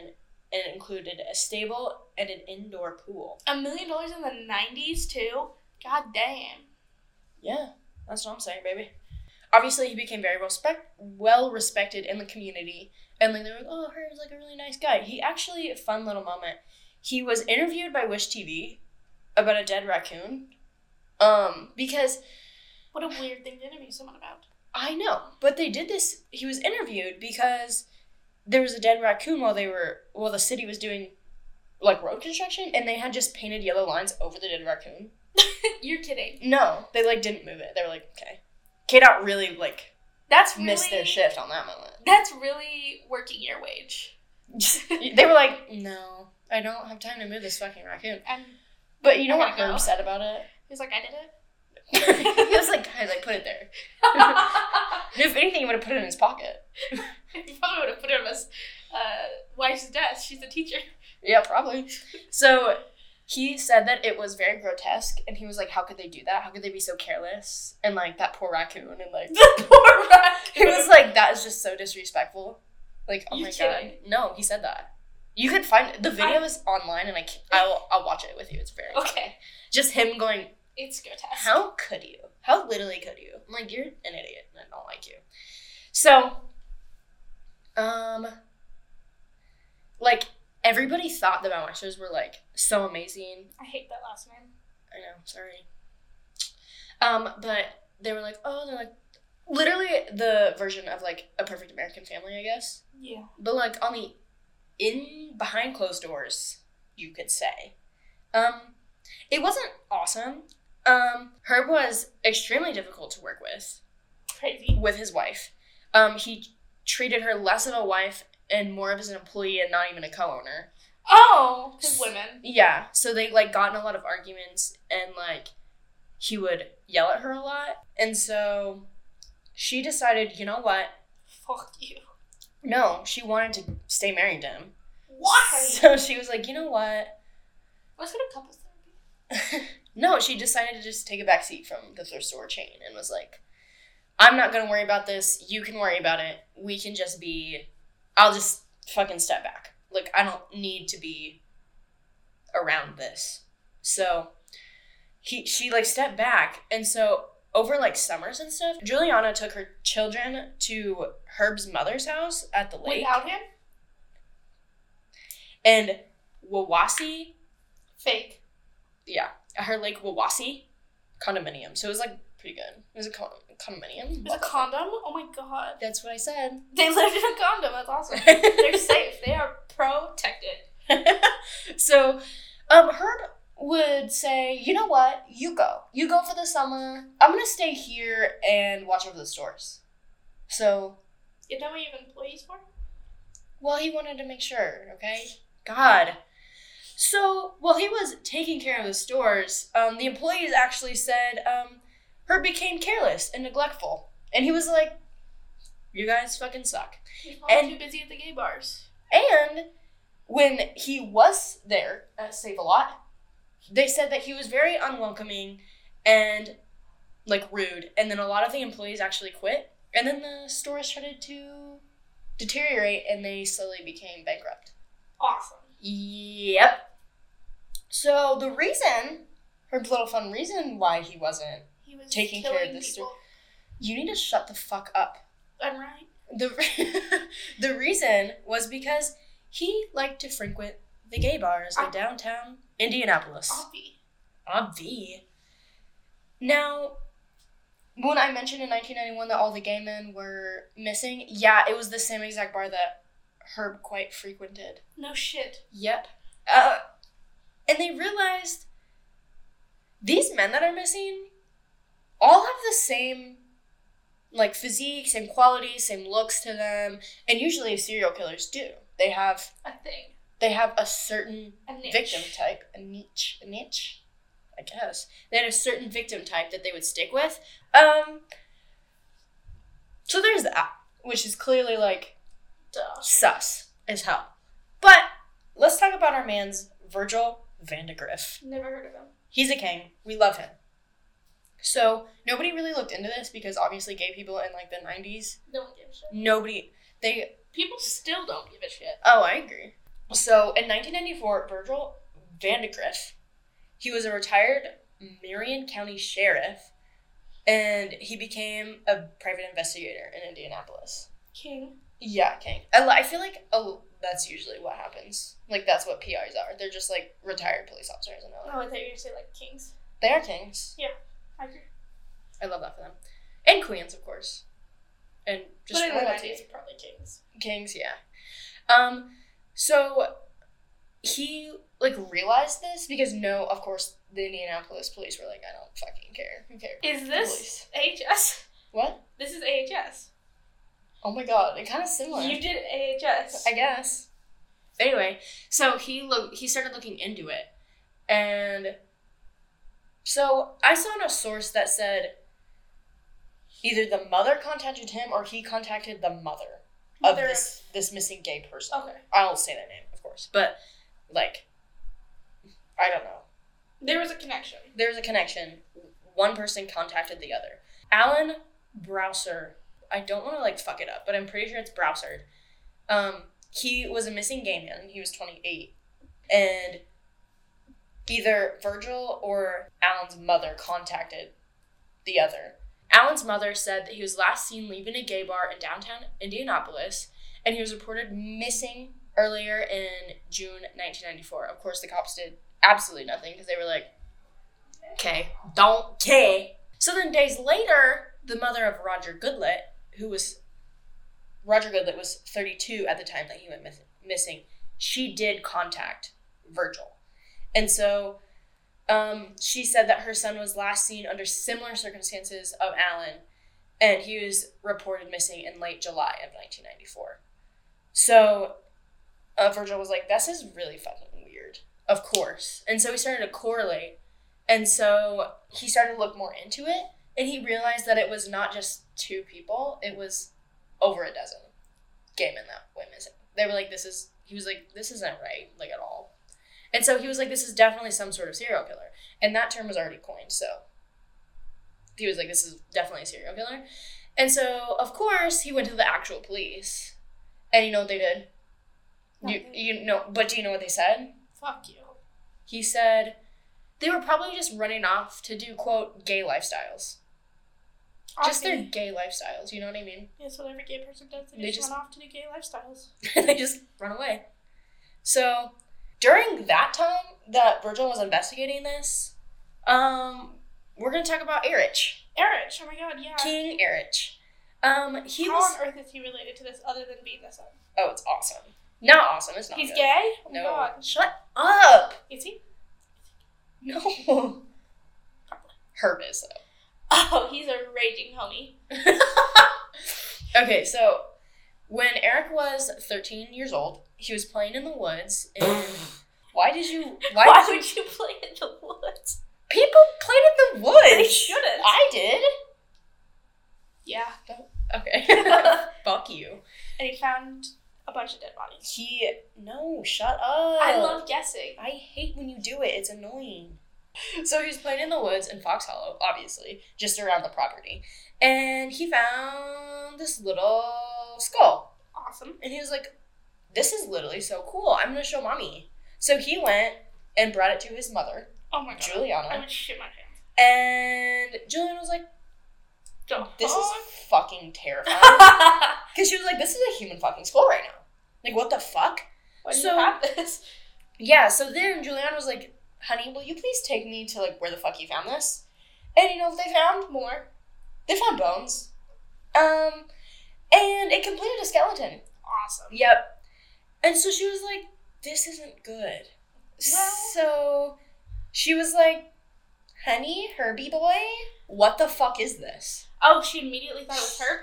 and it included a stable and an indoor pool. A million dollars in the 90s, too? God damn. Yeah, that's what I'm saying, baby. Obviously, he became very well, well respected in the community, and like they were like, "Oh, Herb's like a really nice guy." He actually, fun little moment. He was interviewed by WISH-TV about a dead raccoon, um, because What a weird thing to interview someone about. I know, but they did this. He was interviewed because there was a dead raccoon while they were while the city was doing like road construction, and they had just painted yellow lines over the dead raccoon. You're kidding. No, they like didn't move it. They were like, okay. K-Dot really like That's really, missed their shift on that moment. That's really working your wage. they were like, no, I don't have time to move this fucking raccoon. And But you know what gotta go. Said about it? he's like, I did it. he was like, guys, I put it there. If anything, he would have put it in his pocket. he probably would have put it on his uh, wife's desk. She's a teacher. Yeah, probably. So he said that it was very grotesque, and he was like, how could they do that? How could they be so careless? And like that poor raccoon, and like The poor raccoon. he was like, that is just so disrespectful. Like, oh You my kidding? god, no, he said that. You could find the video is online, and I I'll I'll watch it with you. It's very funny. okay. Just him going, It's grotesque. How could you? How literally could you? I'm like, you're an idiot and I don't like you. So, um, like, everybody thought the Baumeisters were, like, so amazing. I hate that last name. I know, sorry. Um, but they were like, oh, they're like, literally the version of, like, a perfect American family, I guess. Yeah. But, like, on the in, behind closed doors, you could say. Um, it wasn't awesome. Um, Herb was extremely difficult to work with, Crazy. with his wife. Um, he treated her less of a wife and more of as an employee and not even a co-owner. Oh, his women. Yeah, so they like got in a lot of arguments and like he would yell at her a lot. And so she decided, you know what? Fuck you. No, she wanted to stay married to him. Why? So she was like, you know what? Let's go to couples therapy. no, she decided to just take a back seat from the thrift store chain and was like, I'm not gonna worry about this. You can worry about it. We can just be. I'll just fucking step back. Like I don't need to be around this. So he she like stepped back, and so over like summers and stuff, Juliana took her children to Herb's mother's house at the lake, Without him? and Wawasee Fake. yeah, at her Lake Wawasee condominium. So it was like pretty good. It was a con- condominium. There's a condom? Oh my god. That's what I said. They lived in a condom. That's awesome. They're safe. They are protected. so, um, Herb would say, you know what? You go. You go for the summer. I'm gonna stay here and watch over the stores. So, You know what you have employees for? well, he wanted to make sure. Okay. God. So while he was taking care of the stores, um, the employees actually said, um, Herb became careless and neglectful, and he was like, "You guys fucking suck." He's And- too busy at the gay bars. And when he was there at Sav-A-Lot, they said that he was very unwelcoming and like rude. And then a lot of the employees actually quit. And then the store started to deteriorate and they slowly became bankrupt. Awesome. Yep. So the reason, her little fun reason why he wasn't, He was Taking care of this people. you need to shut the fuck up. I'm right. the the reason was because he liked to frequent the gay bars in Ah. downtown Indianapolis. Obvi. Obvi. Now, when I mentioned in 1991 that all the gay men were missing, yeah, it was the same exact bar that Herb quite frequented. No shit. Yep. Uh, and they realized these men that are missing all have the same like physique, same qualities, same looks to them, and usually serial killers do. They have A thing. they have a certain A victim type, a niche, a niche, I guess. They had a certain victim type that they would stick with. Um, so there's that, which is clearly like Duh. sus as hell. But let's talk about our man's Virgil Vandegrift. Never heard of him. He's a king. We love him. So nobody really looked into this because obviously gay people in like the '90s, No one gives a shit. nobody they People still don't give a shit. Oh, I agree. So in 1994, Virgil Vandegrift, he was a retired Marion County sheriff, and he became a private investigator in Indianapolis. King. Yeah, king. I, I feel like oh, that's usually what happens. Like that's what PRs are. They're just like retired police officers LA. Oh, I thought you were gonna say like kings. They are kings. Yeah, I agree. I love that for them, and queens, of course, and just but royalty. 90s, probably kings. Kings, yeah. Um, so he like realized this because no, of course, the Indianapolis police were like, I don't fucking care. Who cares? Is this AHS? What? This is AHS. Oh my god, it kind of similar. You did AHS. I guess. Anyway, so he look he started looking into it, and so I saw in a source that said either the mother contacted him or he contacted the mother of Mother- this this missing gay person. Okay. I won't say their name, of course, but like, I don't know. There was a connection. There was a connection. One person contacted the other. Alan Broussard. I don't want to like fuck it up, but I'm pretty sure it's Broussard. Um, he was a missing gay man. He was 28, and either Virgil or Alan's mother contacted the other. Alan's mother said that he was last seen leaving a gay bar in downtown Indianapolis, and he was reported missing earlier in June 1994. Of course, the cops did absolutely nothing because they were like, okay, don't care. So then days later, the mother of Roger Goodlet, who was Roger Goodlet was 32 at the time that he went miss- missing, she did contact Virgil. And so um, she said that her son was last seen under similar circumstances of Alan, and he was reported missing in late July of 1994. So uh, Virgil was like, "This is really fucking weird." Of course, and so he started to correlate, and so he started to look more into it, and he realized that it was not just two people; it was over a dozen gay men that went missing. They were like, "This is." He was like, "This isn't right, like at all." And so he was like, "This is definitely some sort of serial killer," and that term was already coined. So he was like, "This is definitely a serial killer," and so of course he went to the actual police, and you know what they did? You you know, but do you know what they said? Fuck you. He said they were probably just running off to do quote gay lifestyles, just their gay lifestyles. You know what I mean? That's what every gay person does. They, They just, just- run off to do gay lifestyles. they just run away. So during that time that Virgil was investigating this, um, we're gonna talk about Erich, Erich, oh my god, yeah. King Erich. Um, he How was on earth is he related to this other than being the son? oh, it's awesome. Not awesome. It's not. He's good. gay? Oh No, god. shut up. Is he? No. Herb is though. Oh, he's a raging homie. okay, so when Eric was 13 years old, he was playing in the woods. And why did you? Why, Why, did you? would you play in the woods? People played in the woods. They shouldn't. I did. Yeah. Okay. Fuck you. And he found a bunch of dead bodies. He no, shut up. I love guessing. I hate when you do it. It's annoying. So he was playing in the woods in Fox Hollow, obviously, just around the property, and he found this little skull. Awesome. And he was like, This is literally so cool. I'm gonna show mommy. So he went and brought it to his mother, Oh my god. I Juliana. would shit my pants. And Julian was like, The This is fucking terrifying. Because she was like, this is a human fucking skull right now. Like, what the fuck? Why So- you have this? Yeah, so then Juliana was like, honey, will you please take me to, like, where the fuck you found this? And you know they found? More. They found bones. Um, and it completed a skeleton. Awesome. Yep. And so she was like, this isn't good. Well- so she was like, honey, Herbie boy, what the fuck is this? Oh, she immediately thought it was Herb?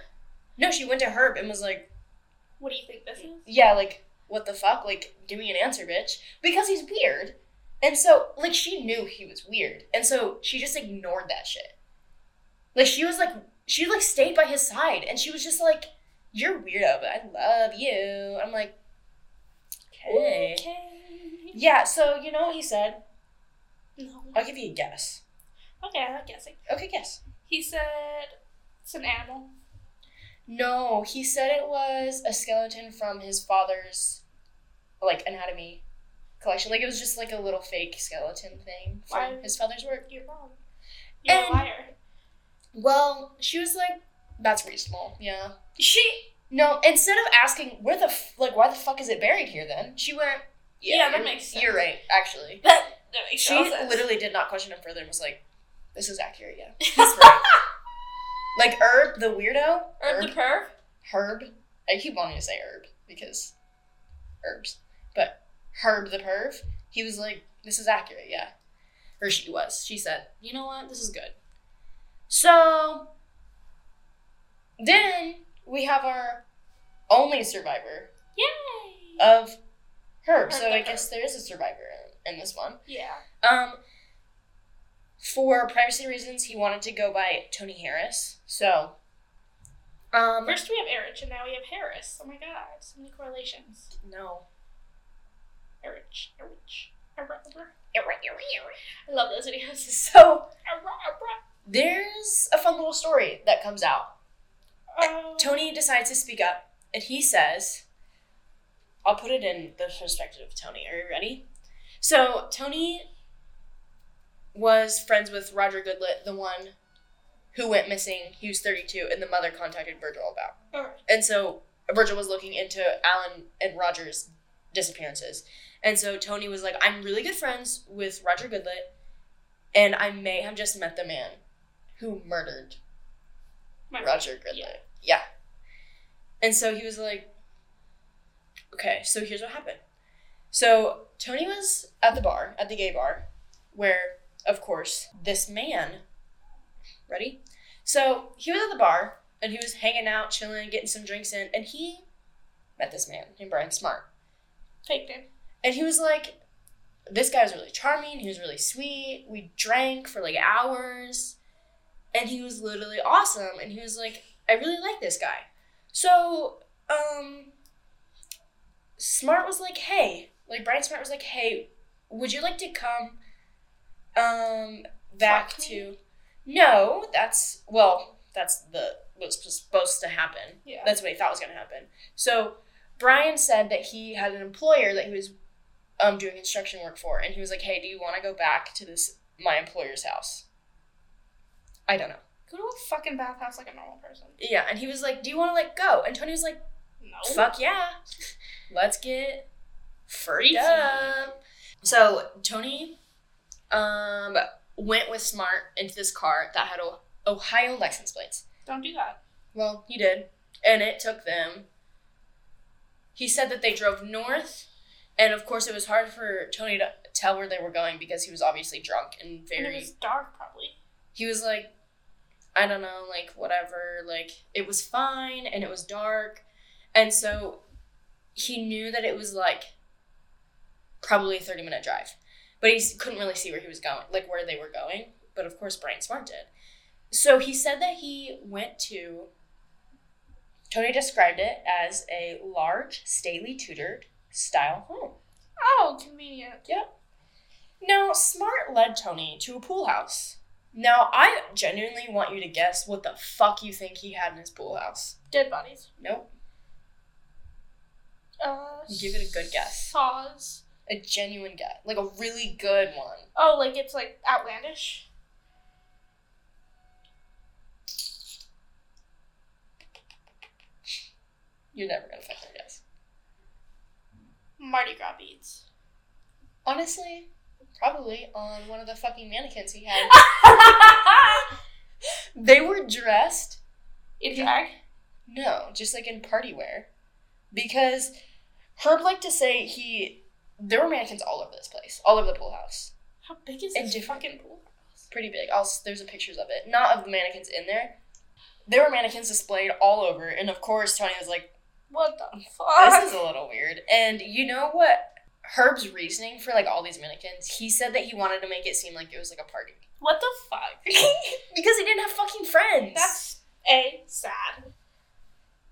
No, she went to Herb and was like, What do you think this is? yeah, like, what the fuck? Like, give me an answer, bitch. Because he's weird. And so, like, she knew he was weird. And so she just ignored that shit. Like, she was like, she like stayed by his side. And she was just like, you're weirdo, but I love you. I'm like, okay. Okay. Yeah, so you know what he said? No. I'll give you a guess. Okay, I'm guessing. Okay, guess. He said it's an animal. No, he said it was a skeleton from his father's, like, anatomy collection. Like, it was just like a little fake skeleton thing from Why? his father's work. You're wrong. You're And- a liar. Well, she was like, that's reasonable. Yeah. She. No, instead of asking, where the, f- like, why the fuck is it buried here then? She went, Yeah, that makes sense. You're right, actually. That, that makes She sense. literally did not question him further and was like, this is accurate, yeah. He's right. like, Herb, the weirdo. Herb the perv. Herb. I keep wanting to say herb because herbs. But Herb the perv, he was like, this is accurate, yeah. Or she was. She said, you know what? This is good. So then we have our only survivor Yay. of Herb. Herb so I guess there is a survivor in, in this one. yeah. Um, for privacy reasons, he wanted to go by Tony Harris. So, um, First we have Erich, and now we have Harris. Oh my god, so many correlations. no. Erich, Erich, I love those videos. So there's a fun little story that comes out. Oh. Tony decides to speak up, and he says, I'll put it in the perspective of Tony. Are you ready? So, Tony was friends with Roger Goodlet, the one who went missing. He was 32, and the mother contacted Virgil about. Alright. And so, Virgil was looking into Alan and Roger's disappearances. And so, Tony was like, I'm really good friends with Roger Goodlet, and I may have just met the man who murdered My Roger Goodlet. Yeah. Yeah. And so he was like, okay, so here's what happened. So Tony was at the bar, at the gay bar, where, of course, this man, ready? So he was at the bar and he was hanging out, chilling, getting some drinks in, and he met this man named Brian Smart. Faked him. And he was like, this guy was really charming. He was really sweet. We drank for like hours. And he was literally awesome. And he was like, I really like this guy. So, um, Smart was like, hey, like Brian Smart was like, hey, would you like to come, um, back Fuck me? to, no, that's, well, that's the, what's supposed to happen. Yeah. That's what he thought was going to happen. So, Brian said that he had an employer that he was um, doing construction work for, and he was like, "Hey, do you want to go back to this my employer's house?" I don't know. Go to a fucking bathhouse like a normal person. Yeah, and he was like, "Do you want to like go?" And Tony was like, No. "Fuck yeah, let's get freaked up." So Tony, um, went with Smart into this car that had Ohio license plates. Don't do that. Well, he did. And it took them. He said that they drove north, and of course, it was hard for Tony to tell where they were going because he was obviously drunk and And very. it was dark, probably. He was like, I don't know, like, whatever. Like, it was fine, and it was dark. And so he knew that it was like probably a 30 minute drive. But he couldn't really see where he was going, like, where they were going. But of course, Brian Smart did. So he said that he went to Tony described it as a large, stately Tudor style home. Oh, convenient. Yep. Now, Smart led Tony to a pool house. Now, I genuinely want you to guess what the fuck you think he had in his pool house. Dead bodies. Nope. Uh, Give it a good guess. Saws. A genuine guess. Like a really good one. Oh, like it's like outlandish? You're never gonna fucking guess. Mardi Gras beads. Honestly, probably on one of the fucking mannequins he had. they were dressed. In drag? No, just like in party wear. Because Herb liked to say he. There were mannequins all over this place, all over the pool house. How big is this fucking pool? Pretty big. I'll, there's a pictures of it. Not of the mannequins in there. There were mannequins displayed all over, and of course Tony was like, What the fuck? "This is a little weird." And you know what? Herb's reasoning for like all these mannequins, he said that he wanted to make it seem like it was like a party What the fuck? because he didn't have fucking friends. That's A, sad.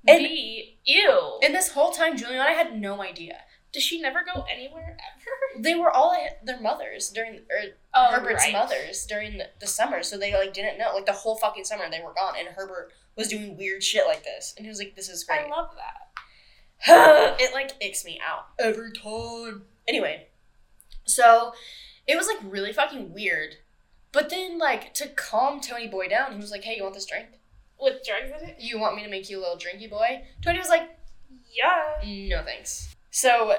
And- B, ew. and this whole time, Juliana had no idea. Does she never go anywhere ever? They were all at their mothers during, or Oh, Herbert's right. mothers during the, the summer, so they like didn't know. Like the whole fucking summer, they were gone, and Herbert was doing weird shit like this, and he was like, "This is great." I love that. it like icks me out every time. Anyway, so it was like really fucking weird. But then, like, to calm Tony Boy down, he was like, "Hey, you want this drink? With drugs in it? You want me to make you a little drinky boy?" Tony was like, Yeah. "No, thanks." So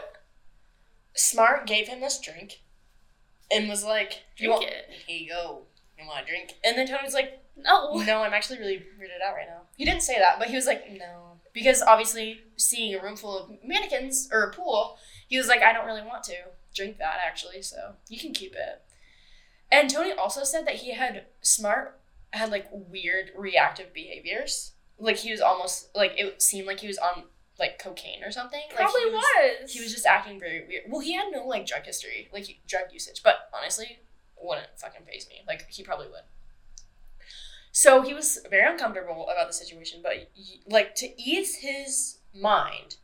Smart gave him this drink, and was like, "You Drink want? it. Here you go. You want a drink?" And then Tony was like, No. no, I'm actually really weirded out right now. He didn't say that, but he was like, no. Because obviously, seeing a room full of mannequins or a pool, he was like, I don't really want to drink that actually, so you can keep it. And Tony also said that he had smart, had like weird reactive behaviors. Like he was almost, like it seemed like he was on like cocaine or something. Like, Probably he was. He was just acting very weird. Well, he had no like drug history, like he- drug usage, but honestly, wouldn't fucking phase me. Like he probably would. So he was very uncomfortable about the situation, but like to ease his mind,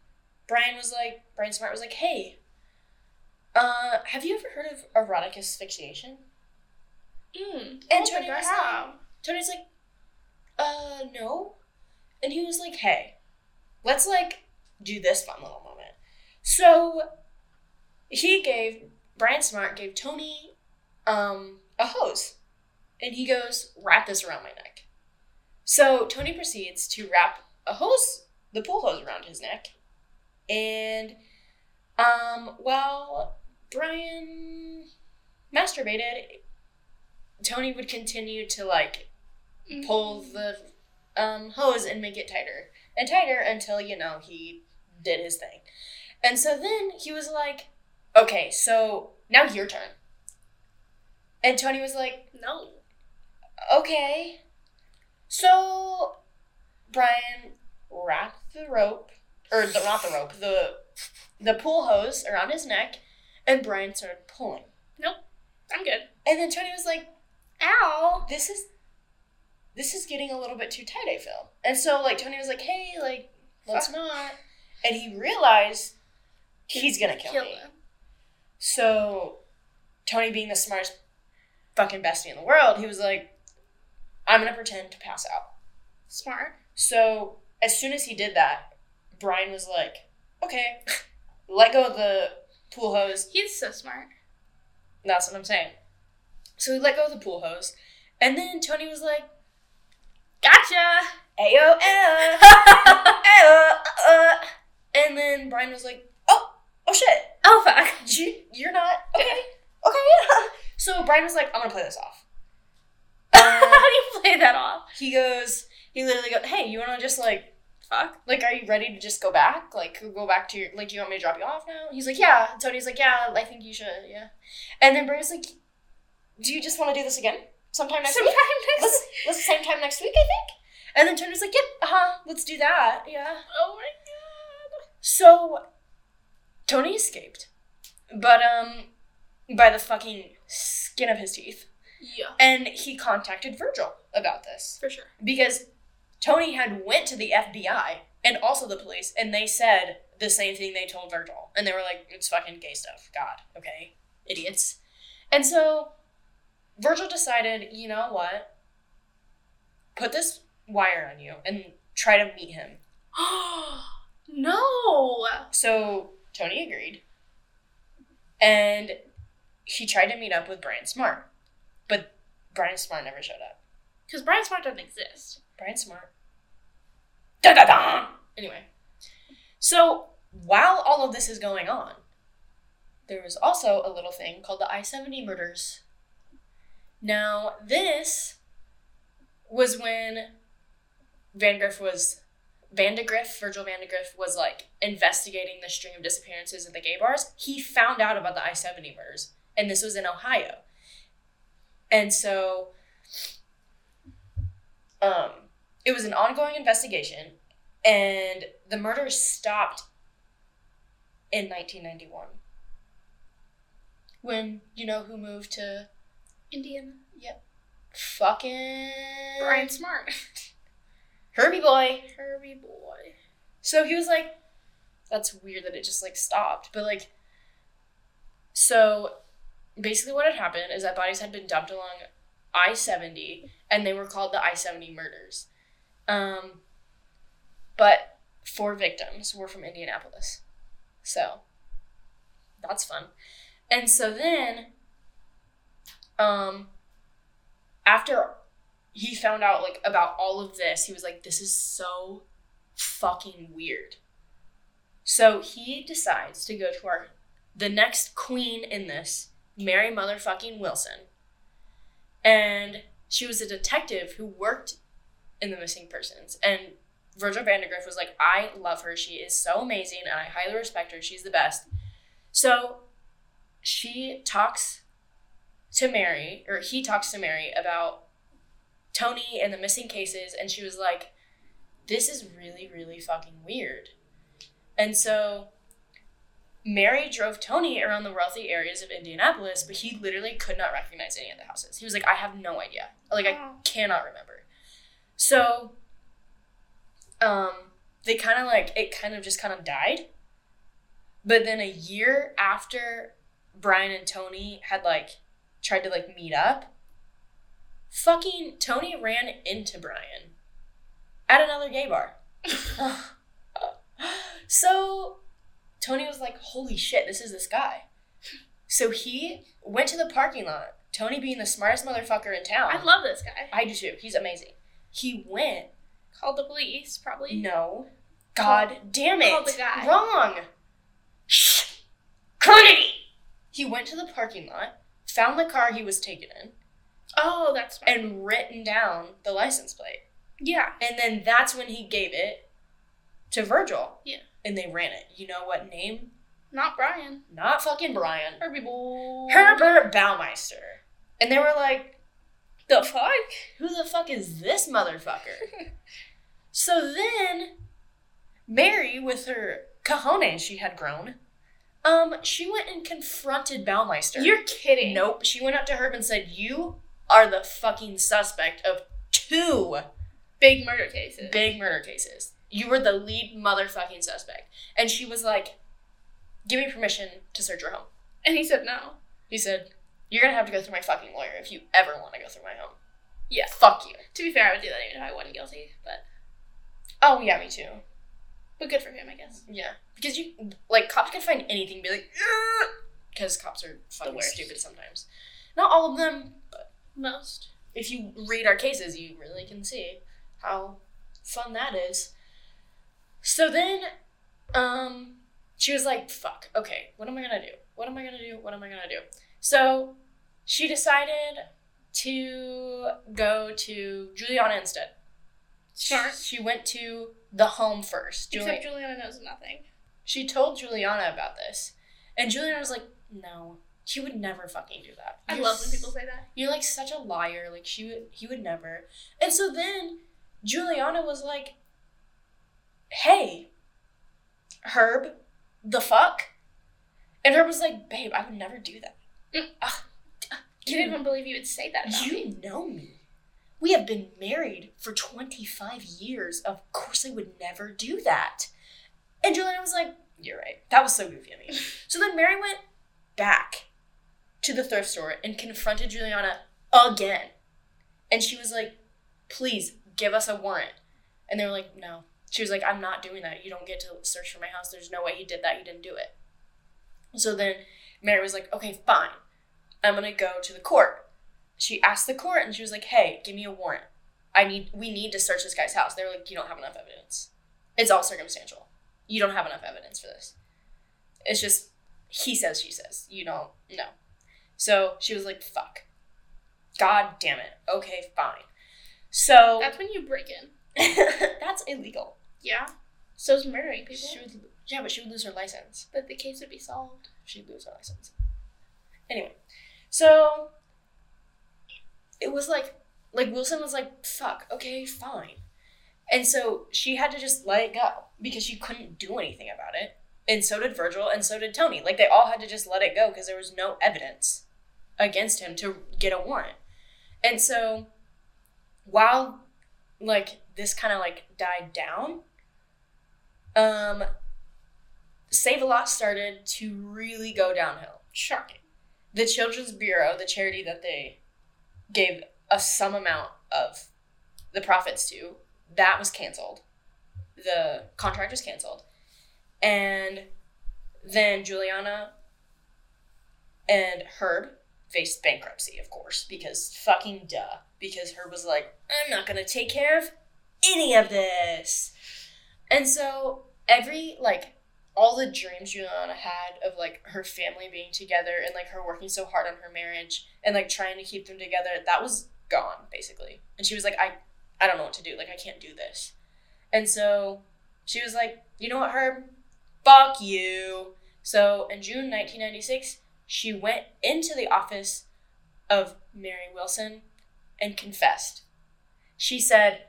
Brian was like, Brian Smart was like, "Hey, uh, have you ever heard of erotic asphyxiation?" Mm. And And Tony was like, Tony's like, "Uh, no," and he was like, "Hey, let's like do this fun little moment." So he gave Brian Smart gave Tony um a hose, and he goes, "Wrap this around my neck." So Tony proceeds to wrap a hose, the pool hose, around his neck, and um, while Brian masturbated, Tony would continue to like pull the um, hose and make it tighter and tighter until you know he did his thing. And so then he was like, "Okay, so now your turn." And Tony was like, No. "Okay." So Brian wrapped the rope, or the, not the rope, the the pool hose around his neck, and Brian started pulling. Nope, I'm good. And then Tony was like, Ow. this is this is getting a little bit too tight, I feel. And so like Tony was like, hey, like, let's not. And he realized he's gonna kill, me. him. So Tony being the smartest fucking bestie in the world, he was like, I'm gonna pretend to pass out. Smart. So as soon as he did that, Brian was like, okay, let go of the pool hose. He's so smart. That's what I'm saying. So he let go of the pool hose. And then Tony was like, Gotcha. Ayo, ayo, ayo, uh. And then Brian was like, oh, oh shit. oh fuck. You, you're not, okay, okay. Yeah. so Brian was like, I'm gonna play this off. How do you play that off? he goes, he literally goes, hey, you wanna just like, Fuck. like, are you ready to just go back? Like, go back to your, like, do you want me to drop you off now? He's like, yeah. And Tony's like, yeah, I think you should, yeah. And then Brian's like, do you just wanna do this again? Sometime next Sometime week? next. Let's, let's same time next week, I think. And then Tony's like, yep, uh huh, let's do that, yeah. Oh my god. So Tony escaped, but um, by the fucking skin of his teeth, Yeah. and he contacted Virgil about this For sure. because Tony had went to the FBI and also the police, and they said the same thing they told Virgil, and they were like, "It's fucking gay stuff." God, okay, idiots. And so Virgil decided, you know what? Put this wire on you and try to meet him. no. So Tony agreed. And he tried to meet up with Brian Smart. But Brian Smart never showed up. Because Brian Smart doesn't exist. Brian Smart. Da da da! Anyway. So while all of this is going on, there was also a little thing called the I 70 murders. Now, this was when Van Vandagriff was Vandagriff, Virgil Vandagriff was like investigating the string of disappearances at the gay bars. He found out about the I 70 murders, and this was in Ohio. And so um, it was an ongoing investigation, and the murders stopped in 1991. When you know who moved to Indiana. Yep. Fucking Brian Smart. Herbie boy. Herbie boy. So he was like, that's weird that it just like stopped. But like, so basically what had happened is that bodies had been dumped along I 70 and they were called the I 70 murders. Um, but four victims were from Indianapolis. So that's fun. And so then, um, after he found out like about all of this, he was like, this is so fucking weird. So he decides to go to our the next queen in this, Mary motherfucking Wilson. And she was a detective who worked in the missing persons. And Virgil Vandagriff was like, I love her. She is so amazing and I highly respect her. She's the best. So she talks to Mary, or he talks to Mary about Tony and the missing cases, and she was like, This is really, really fucking weird. And so Mary drove Tony around the wealthy areas of Indianapolis, but he literally could not recognize any of the houses. He was like, I have no idea. Like, I cannot remember. So, um, they kind of like, it kind of just kind of died. But then a year after Brian and Tony had like tried to like meet up, fucking Tony ran into Brian at another gay bar. so Tony was like, holy shit, this is this guy. So he went to the parking lot, Tony being the smartest motherfucker in town. I love this guy. I do too. He's amazing. He went. Called the police, probably. No. God damn it. Called the guy. Wrong. Shh. Carnegie. He went to the parking lot, found the car he was taken in, Oh, that's smart. and written down the license plate. yeah. And then that's when he gave it to Virgil. Yeah. And they ran it. You know what name? Not Brian. Not fucking Brian. Herbie boy. Herbert Baumeister. And they were like, The fuck? who the fuck is this motherfucker? so then, Mary, with her cojones she had grown, um, she went and confronted Baumeister. You're kidding. Nope. She went up to Herb and said, You are the fucking suspect of two Big murder cases. big murder cases. You were the lead motherfucking suspect. And she was like, Give me permission to search your home. And he said no. He said, You're gonna have to go through my fucking lawyer if you ever want to go through my home. Yeah. Fuck you. To be fair, I would do that even if I wasn't guilty. But Oh, yeah, me too. but good for him, I guess. Yeah. Because you, like, cops can find anything and be like, because cops are fucking stupid sometimes. Not all of them, but Most. if you read our cases, you really can see how fun that is. So then, um, she was like, fuck, okay, what am I gonna do? What am I gonna do? What am I gonna do? So she decided to go to Juliana instead. Smart. She went to the home first. Juli- Except Juliana knows nothing. she told Juliana about this, and Juliana was like, "No, he would never fucking do that." I You're love when people say that. You're like such a liar. Like she would, he would never. And so then Juliana was like, "Hey, Herb, the fuck," and Herb was like, "Babe, I would never do that." Mm. I didn't even believe you would say that about me. you know me. We have been married for 25 years. Of course, I would never do that. And Juliana was like, You're right. That was so goofy of me. so then Mary went back to the thrift store and confronted Juliana again. And she was like, Please give us a warrant. And they were like, No. She was like, I'm not doing that. You don't get to search for my house. There's no way he did that. He didn't do it. So then Mary was like, Okay, fine. I'm gonna go to the court she asked the court and she was like, "Hey, give me a warrant. I need we need to search this guy's house." They were like, "You don't have enough evidence. It's all circumstantial." you don't have enough evidence for this. It's just he says, she says. You don't know. So she was like, fuck. God damn it. Okay, fine. So That's when you break in. that's illegal. Yeah. So's murdering people. She would, yeah, but she would lose her license. but the case would be solved. She'd lose her license. Anyway, so it was like, like Wilson was like, fuck, okay, fine. And so she had to just let it go because she couldn't do anything about it. And so did Virgil and so did Tony. Like they all had to just let it go because there was no evidence against him to get a warrant. And so while like this kind of like died down, um Sav-A-Lot started to really go downhill. Shocking. The Children's Bureau, the charity that they gave a some amount of the profits to, that was canceled. The contract was canceled. And then Juliana and Herb faced bankruptcy, of course, because fucking duh. Because Herb was like, I'm not gonna take care of any of this. And so every like all the dreams Juliana had of like her family being together and like her working so hard on her marriage and like trying to keep them together, that was gone basically. And she was like, I I don't know what to do. Like I can't do this. And so she was like, you know what, Herb? Fuck you. So in June 1996, she went into the office of Mary Wilson and confessed. She said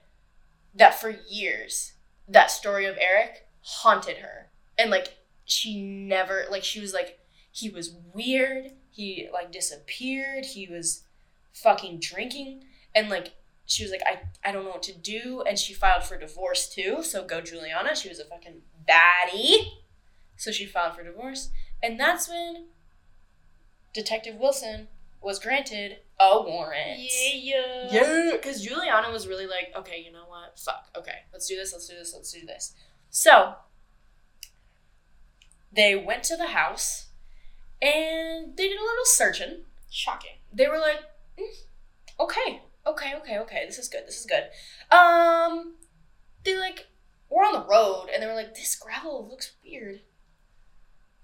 that for years, that story of Erich haunted her. And like, she never, like, she was like, he was weird. He like disappeared. He was fucking drinking. And like, she was like, I, I don't know what to do. And she filed for divorce too. So go Juliana. She was a fucking baddie. So she filed for divorce. And that's when Detective Wilson was granted a warrant. Yeah. Yeah, Yeah, because Juliana was really like, okay, you know what? Fuck. Okay, let's do this, let's do this, let's do this. So they went to the house and they did a little searching. Shocking. They were like, "Mm, okay, okay, okay, okay, this is good, this is good. Um, they like were on the road and they were like, this gravel looks weird.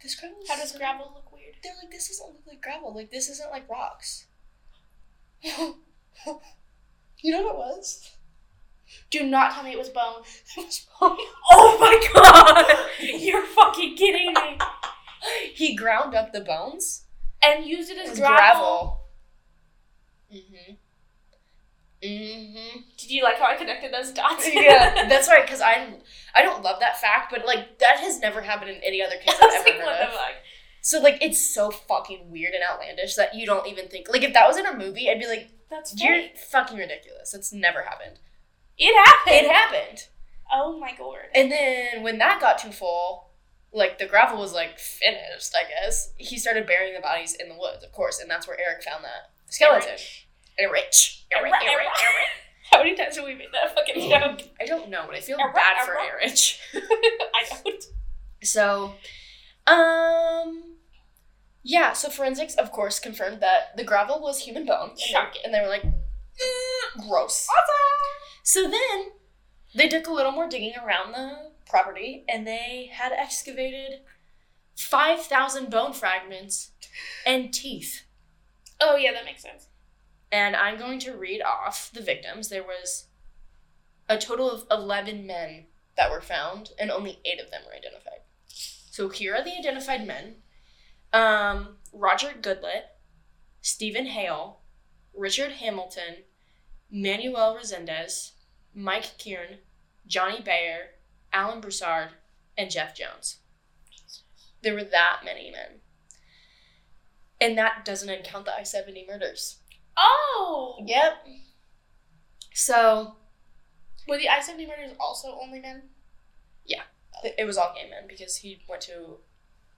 This gravel. How does gravel look weird? They're like, this doesn't look like gravel. Like this isn't like rocks. you know what it was? Do not tell me it was bone. It was bone. Oh my god! You're fucking kidding me. he ground up the bones And used it as as gravel. gravel. Mm-hmm. Mm-hmm. Did you like how I connected those dots? yeah, that's right. Because I, I don't love that fact, but like that has never happened in any other case I've ever like, heard of. So like it's so fucking weird and outlandish that you don't even think like if that was in a movie, I'd be like, That's you're fucking ridiculous. It's never happened. It happened. It happened. Oh my god. And then when that got too full, like the gravel was like finished, I guess. He started burying the bodies in the woods, of course, and that's where Erich found that skeleton. Eric. Eric. Eric. Eric. How many times have we made that fucking joke? I don't know, but I feel Eric, bad for Eric. Eric. I don't. So, um, yeah. So forensics, of course, confirmed that the gravel was human bone, and they, and they were like, "Mm, gross. So then they did a little more digging around the property, and they had excavated five thousand bone fragments and teeth. Oh yeah, that makes sense. And I'm going to read off the victims. There was a total of 11 men that were found, and only eight of them were identified. So here are the identified men um, Roger Goodlet, Stephen Hale, Richard Hamilton, Manuel Resendez, Mike Kieran, Johnny Bayer, Alan Broussard, and Jeff Jones. There were that many men. And that doesn't count the I 70 murders. Oh! Yep. So Were the I 70 murders also only men? th- it was all gay men because he went to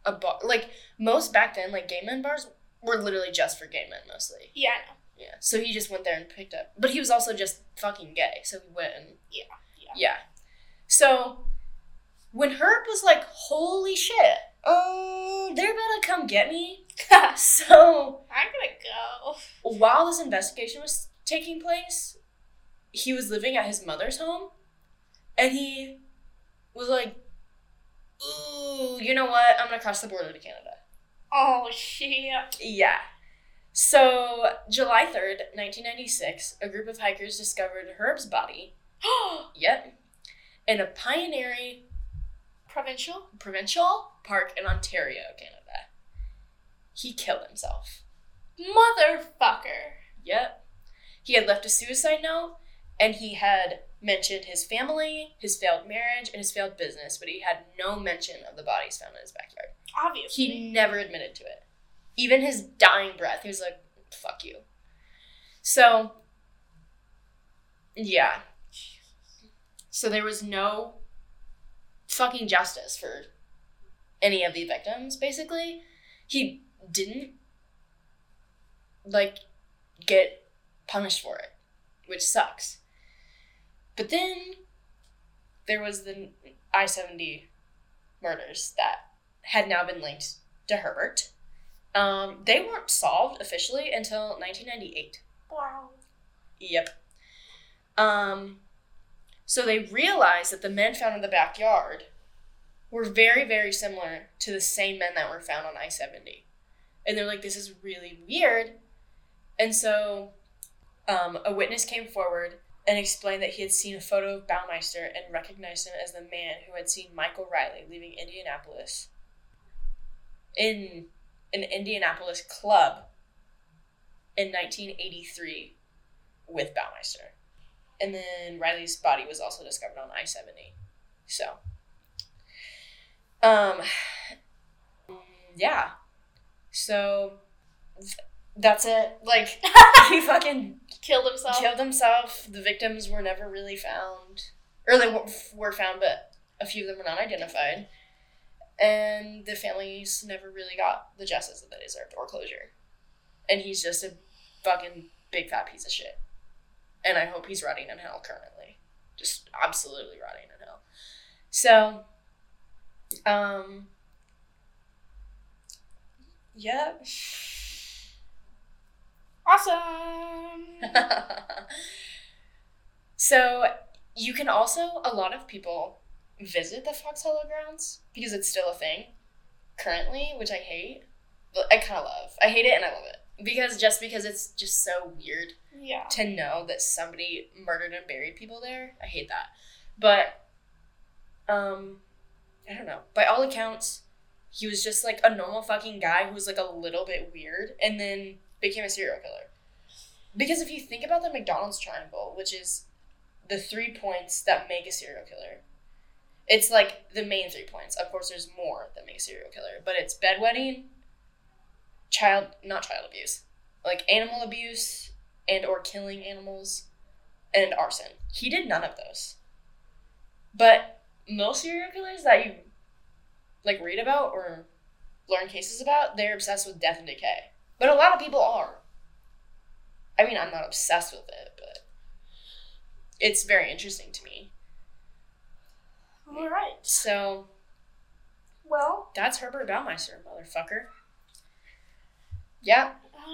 a bar. Like most back then, like gay men bars were literally just for gay men mostly. Yeah, I know. Yeah. So he just went there and picked up. But he was also just fucking gay, so he went and Yeah, yeah. Yeah. So when Herb was like, "Holy shit, um, they're about to come get me," so I'm gonna go. while this investigation was taking place, he was living at his mother's home, and he was like, ooh, you know what? I'm gonna cross the border to Canada. Oh shit. Yeah. So, July 3rd, 1996, a group of hikers discovered Herb's body, yep, in a Pinery Provincial? provincial park in Ontario, Canada. He killed himself. Motherfucker. Yep. He had left a suicide note and he had mentioned his family, his failed marriage, and his failed business, but he had no mention of the bodies found in his backyard. Obviously. He never admitted to it. Even his dying breath, he was like, fuck you. So, yeah. So there was no fucking justice for any of the victims, basically. He didn't, like, get punished for it, which sucks. But then there was the I 70 murders that had now been linked to Herbert. Um, they weren't solved officially until 1998. wow. Yep. Um, so they realized that the men found in the backyard were very, very similar to the same men that were found on I 70. And they're like, this is really weird. And so um, a witness came forward and explained that he had seen a photo of Baumeister and recognized him as the man who had seen Michael Riley leaving Indianapolis in an Indianapolis club in 1983 with Baumeister. And then Riley's body was also discovered on I 70. So, um, yeah. So, th- that's it. Like, he fucking Killed himself. killed himself. The victims were never really found. Or they were- found, but a few of them were not identified. And the families never really got the justice that they deserved or closure. And he's just a fucking big fat piece of shit. And I hope he's rotting in hell currently. Just absolutely rotting in hell. So, um, yeah. Awesome. so you can also a lot of people visit the Fox Hollow grounds because it's still a thing currently, which I hate. But I kind of love. I hate it and I love it because just because it's just so weird yeah. to know that somebody murdered and buried people there. I hate that. But um I don't know. By all accounts, he was just like a normal fucking guy who was like a little bit weird and then became a serial killer. Because if you think about the McDonald's triangle, which is the three points that make a serial killer, it's like the main three points. Of course, there's more that make a serial killer, but it's bedwetting, child, not child abuse, like animal abuse and or killing animals, and arson. He did none of those. But most serial killers that you like read about or learn cases about, they're obsessed with death and decay. But a lot of people are. I mean, I'm not obsessed with it, but it's very interesting to me. All right. So Well, that's Herbert Baumeister, motherfucker. Yeah.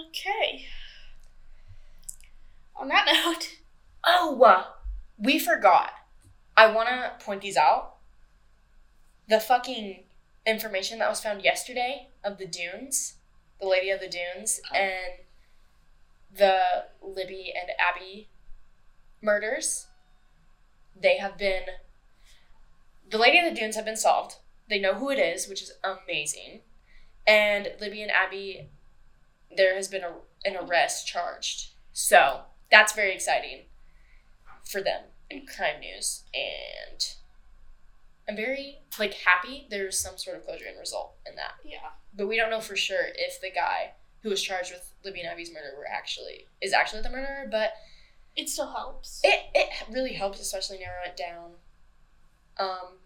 okay. On that note, Oh, uh, we forgot. I want to point these out. The fucking information that was found yesterday of the dunes, the Lady of the Dunes, Oh. and the Libby and Abby murders, they have been. The Lady of the Dunes have been solved. They know who it is, which is amazing. And Libby and Abby, there has been a, an arrest charged. So that's very exciting for them in crime news. And I'm very like happy there's some sort of closure and result in that. yeah. But we don't know for sure if the guy who was charged with Libby and Abby's murder were actually is actually the murderer, but It still helps. it, it really helps especially narrow it down. Um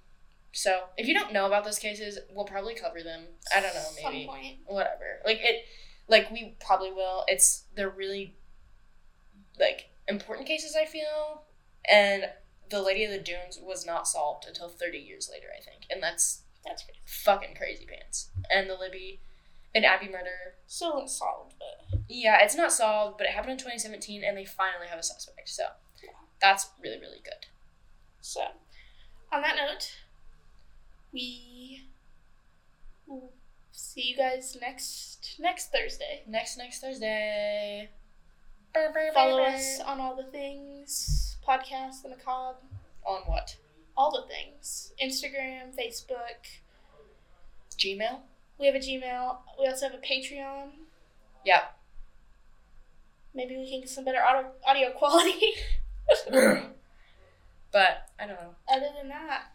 so if you don't know about those cases, we'll probably cover them. I don't know, Some maybe point. whatever. Like it like we probably will. It's they're really like important cases I feel. And the Lady of the Dunes was not solved until 30 years later, I think. And that's That's pretty. fucking crazy pants. And the Libby and Abby murder, Still unsolved, but yeah, it's not solved, but it happened in 2017 and they finally have a suspect. So yeah. that's really, really good. so on that note, we will see you guys next next Thursday. Next next Thursday. Follow us on all the things podcast, the macabre, on what? All the things Instagram, Facebook. Gmail. We have a Gmail. We also have a Patreon. Yeah. Maybe we can get some better audio, audio quality. but I don't know. Other than that,